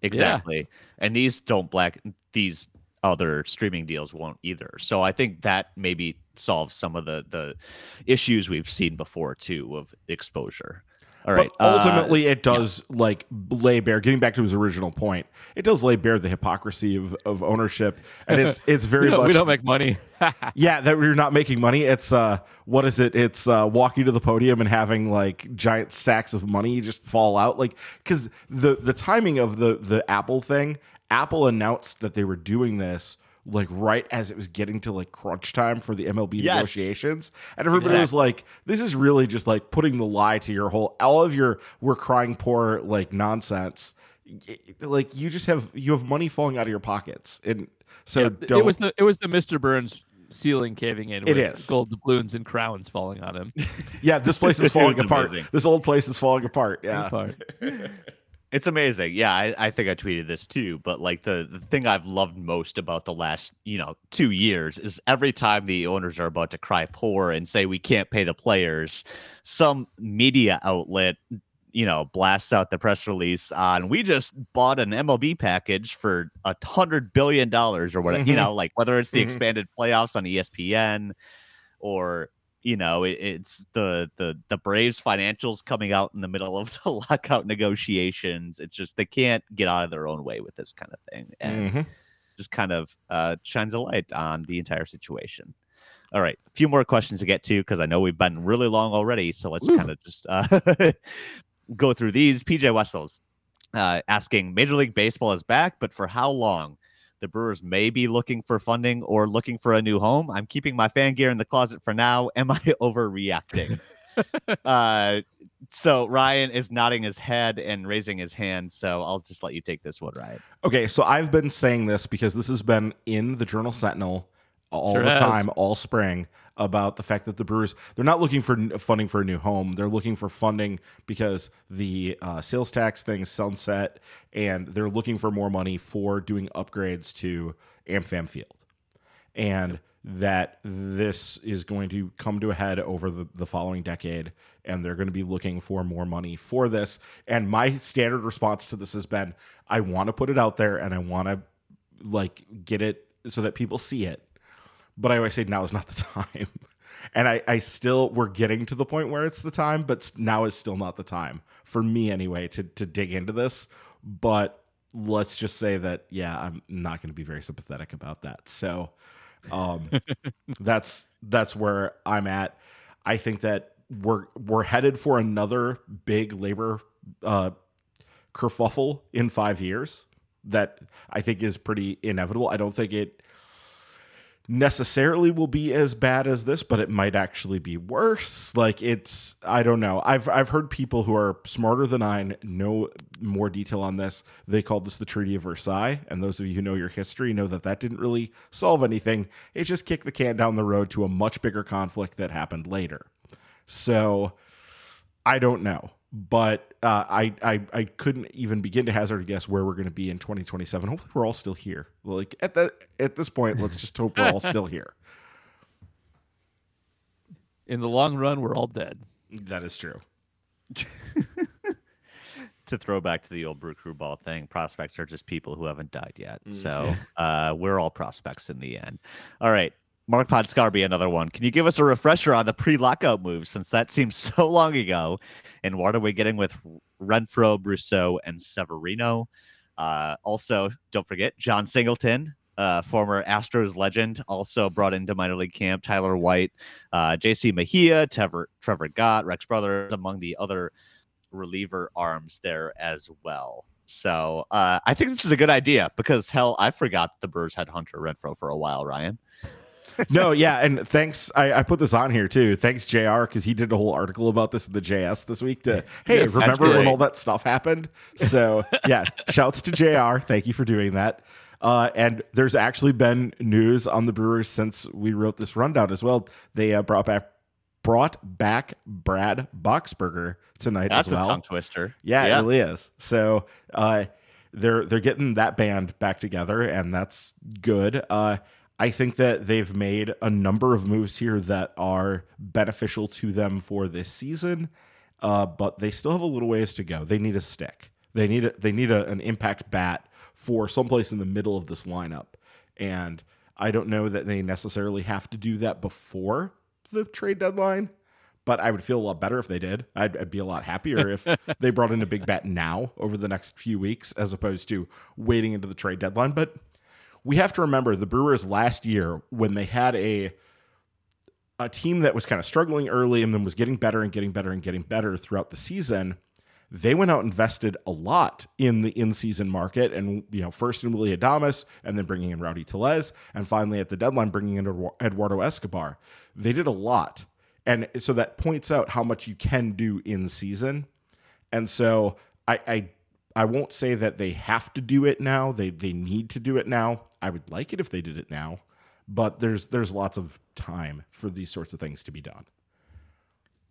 Exactly. Yeah. and these don't black these other streaming deals won't either. So i think that maybe solves some of the the issues we've seen before too of exposure all right. But ultimately, uh, it does yeah. like lay bare. Getting back to his original point, it does lay bare the hypocrisy of, of ownership, and it's it's very we much we don't make money. yeah, that we're not making money. It's uh, what is it? It's uh, walking to the podium and having like giant sacks of money just fall out, like because the the timing of the the Apple thing. Apple announced that they were doing this like right as it was getting to like crunch time for the MLB yes. negotiations. And everybody exactly. was like, this is really just like putting the lie to your whole all of your we're crying poor like nonsense. Like you just have you have money falling out of your pockets. And so yeah, it was the it was the Mr. Burns ceiling caving in. It is gold doubloons and crowns falling on him. yeah, this place is falling apart. Amazing. This old place is falling apart. Yeah. Apart. It's amazing. Yeah, I, I think I tweeted this too. But like the, the thing I've loved most about the last, you know, two years is every time the owners are about to cry poor and say we can't pay the players, some media outlet you know, blasts out the press release on we just bought an MLB package for a hundred billion dollars or whatever, mm-hmm. you know, like whether it's the mm-hmm. expanded playoffs on ESPN or you know it, it's the the the Braves financials coming out in the middle of the lockout negotiations. It's just they can't get out of their own way with this kind of thing, and mm-hmm. just kind of uh, shines a light on the entire situation. All right, a few more questions to get to because I know we've been really long already. So let's kind of just uh, go through these. PJ Wessels uh, asking Major League Baseball is back, but for how long? The Brewers may be looking for funding or looking for a new home. I'm keeping my fan gear in the closet for now. Am I overreacting? uh, so Ryan is nodding his head and raising his hand. So I'll just let you take this one, Ryan. Okay, so I've been saying this because this has been in the Journal Sentinel all sure the has. time, all spring, about the fact that the Brewers they're not looking for funding for a new home. They're looking for funding because the uh, sales tax thing sunset, and they're looking for more money for doing upgrades to AmFam Field, and that this is going to come to a head over the, the following decade and they're going to be looking for more money for this. And my standard response to this has been i want to put it out there and i want to like get it so that people see it but I always say now is not the time. and I, I still we're getting to the point where it's the time, but now is still not the time for me anyway to to dig into this. But let's just say that yeah, I'm not going to be very sympathetic about that. So um, that's that's where I'm at. I think that we're we're headed for another big labor uh, kerfuffle in five years. That I think is pretty inevitable. I don't think it necessarily will be as bad as this, but it might actually be worse. Like it's I don't know. I've I've heard people who are smarter than I know more detail on this. They called this the Treaty of Versailles, and those of you who know your history know that that didn't really solve anything. It just kicked the can down the road to a much bigger conflict that happened later. So I don't know but uh, I, I I couldn't even begin to hazard a guess where we're going to be in 2027. Hopefully, we're all still here. Like at that at this point, let's just hope we're all still here. In the long run, we're all dead. That is true. to throw back to the old Brew Crew ball thing, prospects are just people who haven't died yet. Mm-hmm. So uh, we're all prospects in the end. All right. Mark Podscarby, another one. Can you give us a refresher on the pre-lockout moves since that seems so long ago? And what are we getting with Renfroe, Brosseau, and Severino? Uh, also, don't forget Jon Singleton, uh, former Astros legend, also brought into minor league camp. Tyler White, uh, J.C. Mejia, Trevor, Trevor Gott, Rex Brothers, among the other reliever arms there as well. So uh, I think this is a good idea because hell, I forgot the Brewers had Hunter Renfroe for a while. Ryan no, yeah, and thanks. I, I, put this on here too. Thanks, Jr. Because he did a whole article about this in the JS this week. To hey, yes, remember when all that stuff happened? So yeah, shouts to Jr. Thank you for doing that. Uh, and there's actually been news on the Brewers since we wrote this rundown as well. They uh, brought back brought back Brad Boxberger tonight That's as well. a tongue twister. Yeah, yeah, it really is. So uh, they're they're getting that band back together, and that's good. Uh, I think that they've made a number of moves here that are beneficial to them for this season, uh, but they still have a little ways to go. They need a stick. They need a, they need a, an impact bat for someplace in the middle of this lineup, and I don't know that they necessarily have to do that before the trade deadline. But I would feel a lot better if they did. I'd, I'd be a lot happier if they brought in a big bat now over the next few weeks, as opposed to waiting into the trade deadline. But we have to remember the Brewers last year when they had a a team that was kind of struggling early and then was getting better and getting better and getting better throughout the season. They went out and invested a lot in the in-season market, and you know, first in Willie Adames, and then bringing in Rowdy Tellez, and finally at the deadline bringing in Eduardo Escobar. They did a lot, and so that points out how much you can do in season. And so I, I I won't say that they have to do it now. They they need to do it now. I would like it if they did it now, but there's there's lots of time for these sorts of things to be done.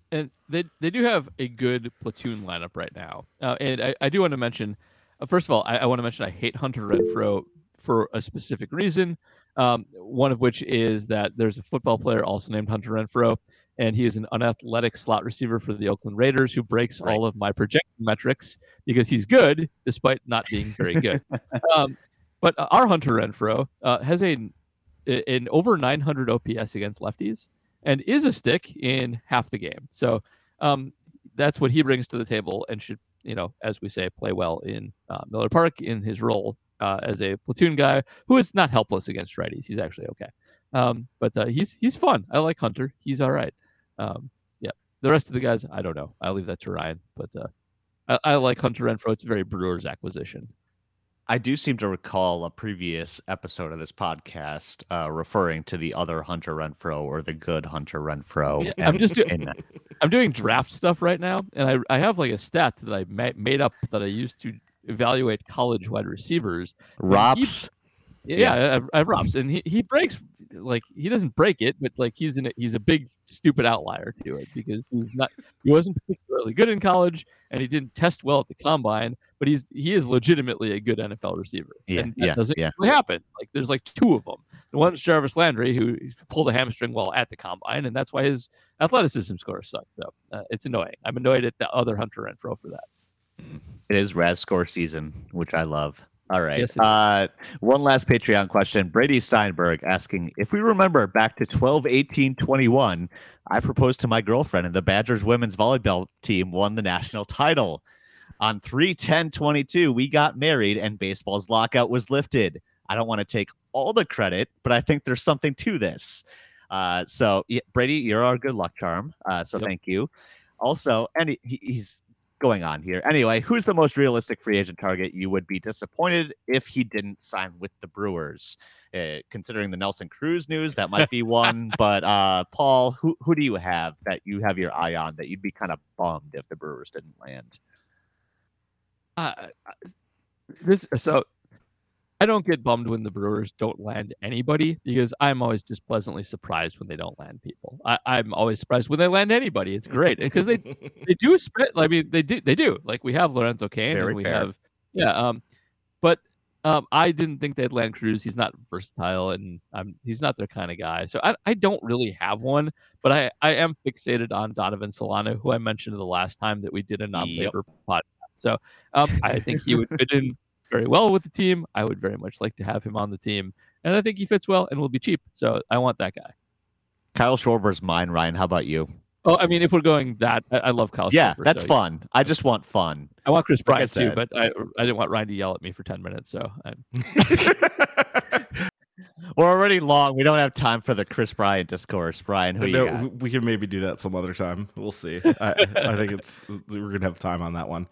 And they they do have a good platoon lineup right now. Uh, and I, I do want to mention, uh, first of all, I, I want to mention I hate Hunter Renfroe for a specific reason. Um, one of which is that there's a football player also named Hunter Renfrow, and he is an unathletic slot receiver for the Oakland Raiders who breaks right. all of my projection metrics because he's good despite not being very good. um, but our Hunter Renfroe uh, has a an over 900 OPS against lefties and is a stick in half the game. So um, that's what he brings to the table and should, you know, as we say, play well in uh, Miller Park in his role uh, as a platoon guy who is not helpless against righties. He's actually okay. Um, but uh, he's he's fun. I like Hunter. He's all right. Um, yeah. The rest of the guys, I don't know. I'll leave that to Ryan. But uh, I, I like Hunter Renfroe. It's a very Brewers acquisition. I do seem to recall a previous episode of this podcast uh, referring to the other Hunter Renfrow or the good Hunter Renfrow. Yeah, I'm just doing, I'm doing draft stuff right now, and I, I have like a stat that I ma- made up that I used to evaluate college wide receivers. Rops. Yeah, yeah. I, have, I have and he, he breaks like he doesn't break it, but like he's in a, he's a big stupid outlier to it because he's not he wasn't particularly good in college and he didn't test well at the combine, but he's he is legitimately a good NFL receiver. Yeah, and that yeah, doesn't yeah. happen. Like there's like two of them. The one's Jarvis Landry who pulled a hamstring while at the combine, and that's why his athleticism scores suck. So uh, it's annoying. I'm annoyed at the other Hunter Renfrow for that. It is RAS score season, which I love. All right. Yes, uh, one last Patreon question. Brady Steinberg asking if we remember back to 12, 18, 21, I proposed to my girlfriend and the Badgers women's volleyball team won the national title. On 3 10 22, we got married and baseball's lockout was lifted. I don't want to take all the credit, but I think there's something to this. Uh, so, yeah, Brady, you're our good luck charm. Uh, so, yep. thank you. Also, and he, he's going on here. Anyway, who's the most realistic free agent target you would be disappointed if he didn't sign with the Brewers? Uh, considering the Nelson Cruz news, that might be one. but uh, Paul, who who do you have that you have your eye on that you'd be kind of bummed if the Brewers didn't land? Uh, this so I don't get bummed when the Brewers don't land anybody because I'm always just pleasantly surprised when they don't land people. I, am always surprised when they land anybody. It's great because they they do spit. I mean, they do they do. Like we have Lorenzo Cain Very and we fair. have yeah. Um, but um, I didn't think they'd land Cruz. He's not versatile and I'm he's not their kind of guy. So I, I don't really have one. But I I am fixated on Donovan Solano, who I mentioned the last time that we did a non-labor yep. podcast. So um, I think he would fit in very well with the team. I would very much like to have him on the team, and I think he fits well and will be cheap. So I want that guy. Kyle Schwarber's mine, Ryan. How about you? Oh, I mean, if we're going that, I, I love Kyle. Yeah, Schwarber, that's so, fun. Yeah. I just want fun. I want Kris Bryant like too, but I I didn't want Ryan to yell at me for ten minutes. So we're already long. We don't have time for the Kris Bryant discourse. Brian, who no, you got? We can maybe do that some other time. We'll see. I, I think it's we're gonna have time on that one.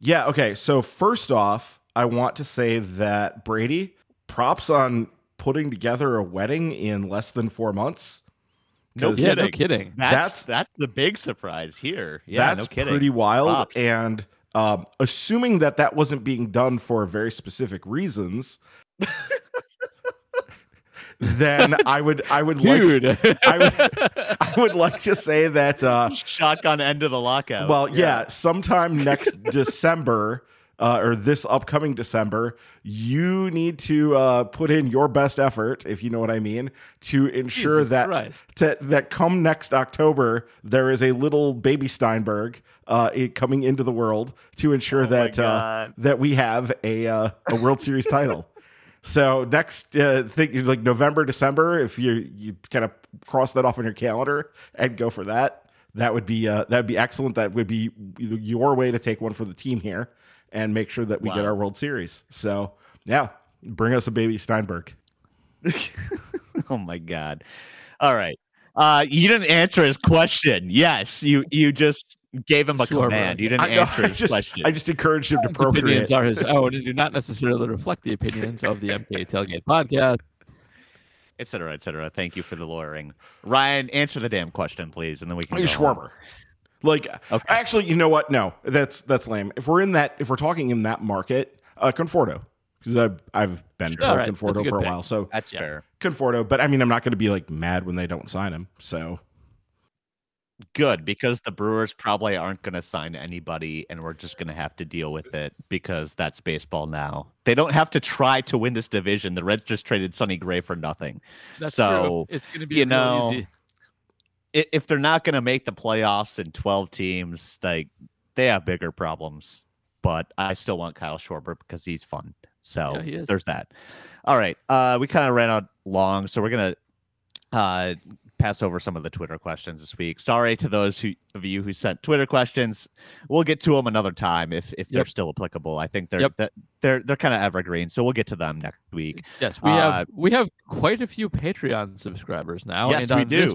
Yeah. Okay. So first off, I want to say that Brady props on putting together a wedding in less than four months. No kidding. Yeah, no kidding. That's, that's, that's the big surprise here. Yeah, that's no kidding. pretty wild. Props. And um, assuming that that wasn't being done for very specific reasons, then I would I would Dude. like I would I would like to say that uh, shotgun end of the lockout. Well, yeah, yeah sometime next December uh, or this upcoming December, you need to uh, put in your best effort, if you know what I mean, to ensure Jesus that to, that come next October there is a little baby Steinberg uh, coming into the world to ensure oh that uh, that we have a uh, a World Series title. So next, uh, think like November, December, if you you kind of cross that off on your calendar and go for that, that would be uh, that would be excellent. That would be your way to take one for the team here and make sure that we wow. get our World Series. So yeah, bring us a baby Steinberg. oh my God! All right, uh, you didn't answer his question. Yes, you you just gave him a sure, command. You didn't I, answer his just, question. I just encouraged him to his procreate. Opinions are his own and do not necessarily reflect the opinions of the MK Tailgate podcast. Etc. Etc. Thank you for the lawyering, Ryan. Answer the damn question, please, and then we can. Go Schwarber. Like, okay. actually, you know what? No, that's that's lame. If we're in that, if we're talking in that market, uh, Conforto, because I've I've been sure, right. Conforto a for a pick. while, so that's yeah. fair. Conforto, but I mean, I'm not going to be like mad when they don't sign him. So good because the Brewers probably aren't going to sign anybody, and we're just going to have to deal with it because that's baseball now. They don't have to try to win this division. The Reds just traded Sonny Gray for nothing. That's so true. it's going to be you know. Easy if they're not going to make the playoffs in 12 teams, like they have bigger problems. But I still want Kyle Schwarber because he's fun. So yeah, there's that. All right. Uh, we kind of ran out long, so we're gonna uh, pass over some of the Twitter questions this week. Sorry to those who, of you who sent Twitter questions. We'll get to them another time if if yep. they're still applicable. I think they're yep. they're they're kind of evergreen, so we'll get to them next week. Yes, we uh, have we have quite a few Patreon subscribers now. Yes, we do. This,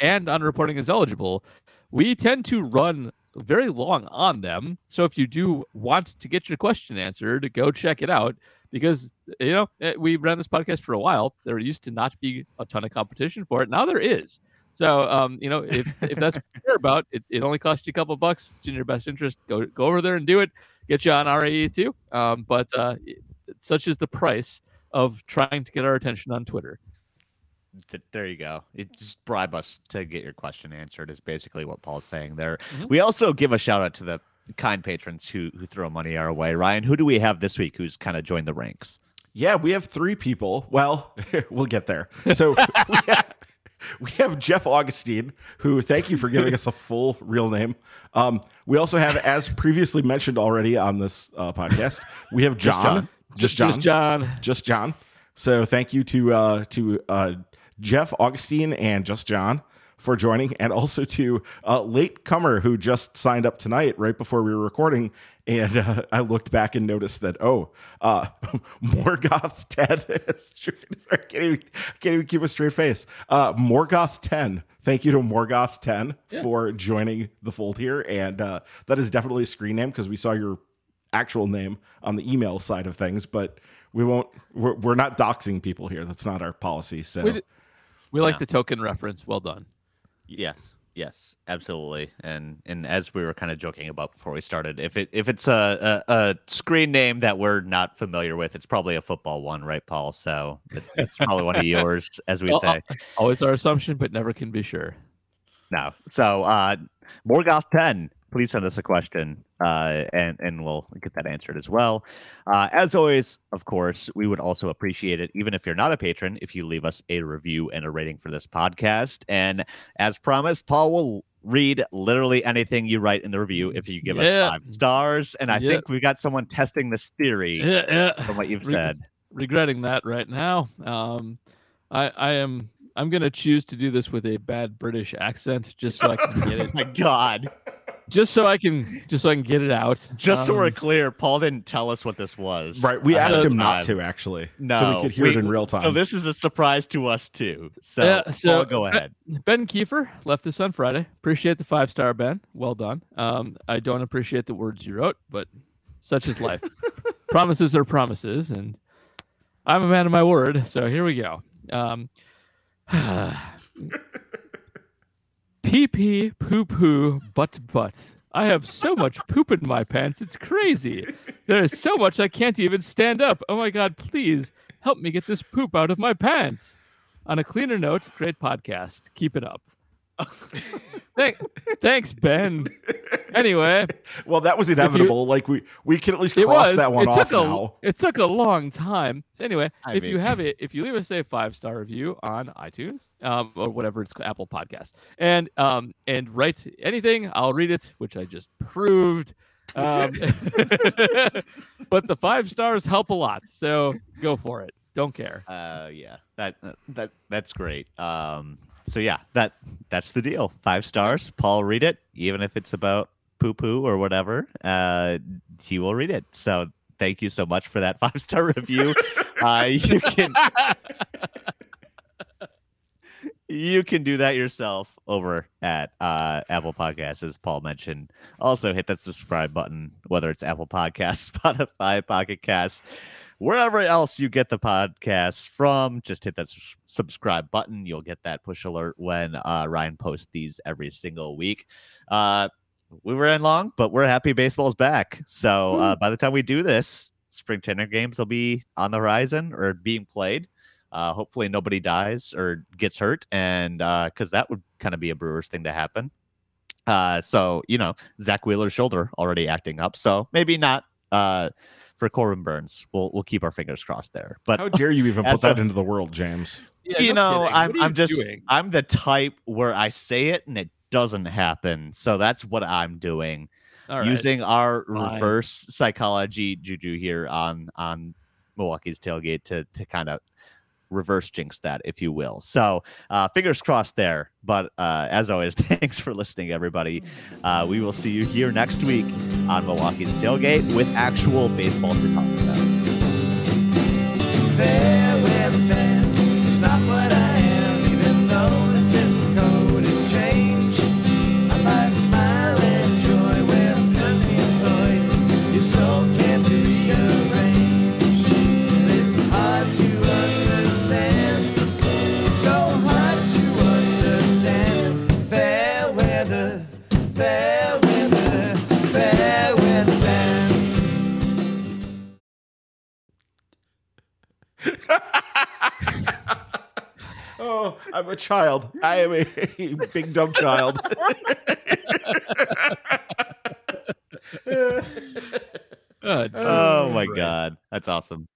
and on reporting is eligible. We tend to run very long on them. So if you do want to get your question answered, go check it out because you know eh, we ran this podcast for a while. There used to not be a ton of competition for it. Now there is. So um, you know if if that's what you care about, it, it only costs you a couple bucks. It's in your best interest. Go go over there and do it. Get you on RAE too. Um, but uh, such is the price of trying to get our attention on Twitter there you go. It just bribe us to get your question answered is basically what Paul's saying there. Mm-hmm. We also give a shout out to the kind patrons who who throw money our way. Ryan, who do we have this week who's kind of joined the ranks? Yeah, we have three people. Well, we'll get there. So we have, we have Jeff Augustine, who thank you for giving us a full real name. Um, we also have, as previously mentioned already on this uh, podcast, we have John. Just John. Just John. Just John. So thank you to uh, to uh, Jeff Augustine and Just John for joining, and also to uh, late comer who just signed up tonight right before we were recording. And uh, I looked back and noticed that oh, uh, Morgoth Ted. I can't even, can't even keep a straight face. Uh, Morgoth Ten. Thank you to Morgoth Ten yeah. for joining the fold here, and uh, that is definitely a screen name because we saw your actual name on the email side of things, but we won't. We're, we're not doxing people here. That's not our policy. So. We like yeah. the token reference. Well done. Yes, yes, absolutely. And and as we were kind of joking about before we started, if it if it's a, a, a screen name that we're not familiar with, it's probably a football one, right, Paul? So it, it's probably one of yours, as we well, say. Always our assumption, but never can be sure. No. So uh Morgoth 10 please send us a question uh, and and we'll get that answered as well. Uh, as always, of course, we would also appreciate it, even if you're not a patron, if you leave us a review and a rating for this podcast. And as promised, Paul will read literally anything you write in the review if you give yeah. us five stars. And I yeah. think we got someone testing this theory yeah, from what you've Re- said. Regretting that right now. Um, I I am I'm gonna choose to do this with a bad British accent just so I can get it. oh my God just so I can just so I can get it out. Just um, so we're um, clear, Paul didn't tell us what this was. Right. We asked him not to actually. No. So we could hear we, it in real time. So this is a surprise to us too. So, yeah, so Paul, go ahead. Ben Kiefer left this on Friday. Appreciate the five star Ben. Well done. Um, I don't appreciate the words you wrote, but such is life. promises are promises, and I'm a man of my word. So here we go. Um, Pee pee, poo poo, butt butt. I have so much poop in my pants, it's crazy. There is so much I can't even stand up. Oh my god, please help me get this poop out of my pants. On a cleaner note, great podcast. Keep it up. Thank, thanks, Ben. Anyway, well, that was inevitable. You, like we we can at least cross was, that one off a, now. It took a long time. So anyway, I if mean. you have it, if you leave us a five star review on iTunes um, or whatever it's Apple Podcast, and um and write anything, I'll read it, which I just proved. Um, but the five stars help a lot, so go for it. Don't care. Uh, yeah, that that that's great. Um, so yeah, that that's the deal. Five stars. Paul read it, even if it's about poo poo or whatever. Uh, he will read it. So thank you so much for that five star review. uh, you can you can do that yourself over at uh, Apple Podcasts, as Paul mentioned. Also, hit that subscribe button, whether it's Apple Podcasts, Spotify, Pocket Casts, wherever else you get the podcast from. Just hit that subscribe button. You'll get that push alert when uh, Ryan posts these every single week. Uh, we were in long, but we're happy baseball's back. So uh, by the time we do this, spring training games will be on the horizon or being played. Uh, hopefully nobody dies or gets hurt, and because uh, that would kind of be a Brewers thing to happen. Uh, so you know, Zack Wheeler's shoulder already acting up, so maybe not uh, for Corbin Burnes. We'll we'll keep our fingers crossed there. But how dare you even put that into the world, James? Yeah, you no know, I'm I'm just doing? I'm the type where I say it and it doesn't happen. So that's what I'm doing. Right. Using our Fine. reverse psychology juju here on on Milwaukee's tailgate to to kind of reverse jinx that, if you will. So uh, fingers crossed there. But uh, as always, thanks for listening, everybody. Uh, we will see you here next week on Milwaukee's tailgate with actual baseball to talk about. I'm a child. I am a, a big dumb child. oh, oh my god, that's awesome.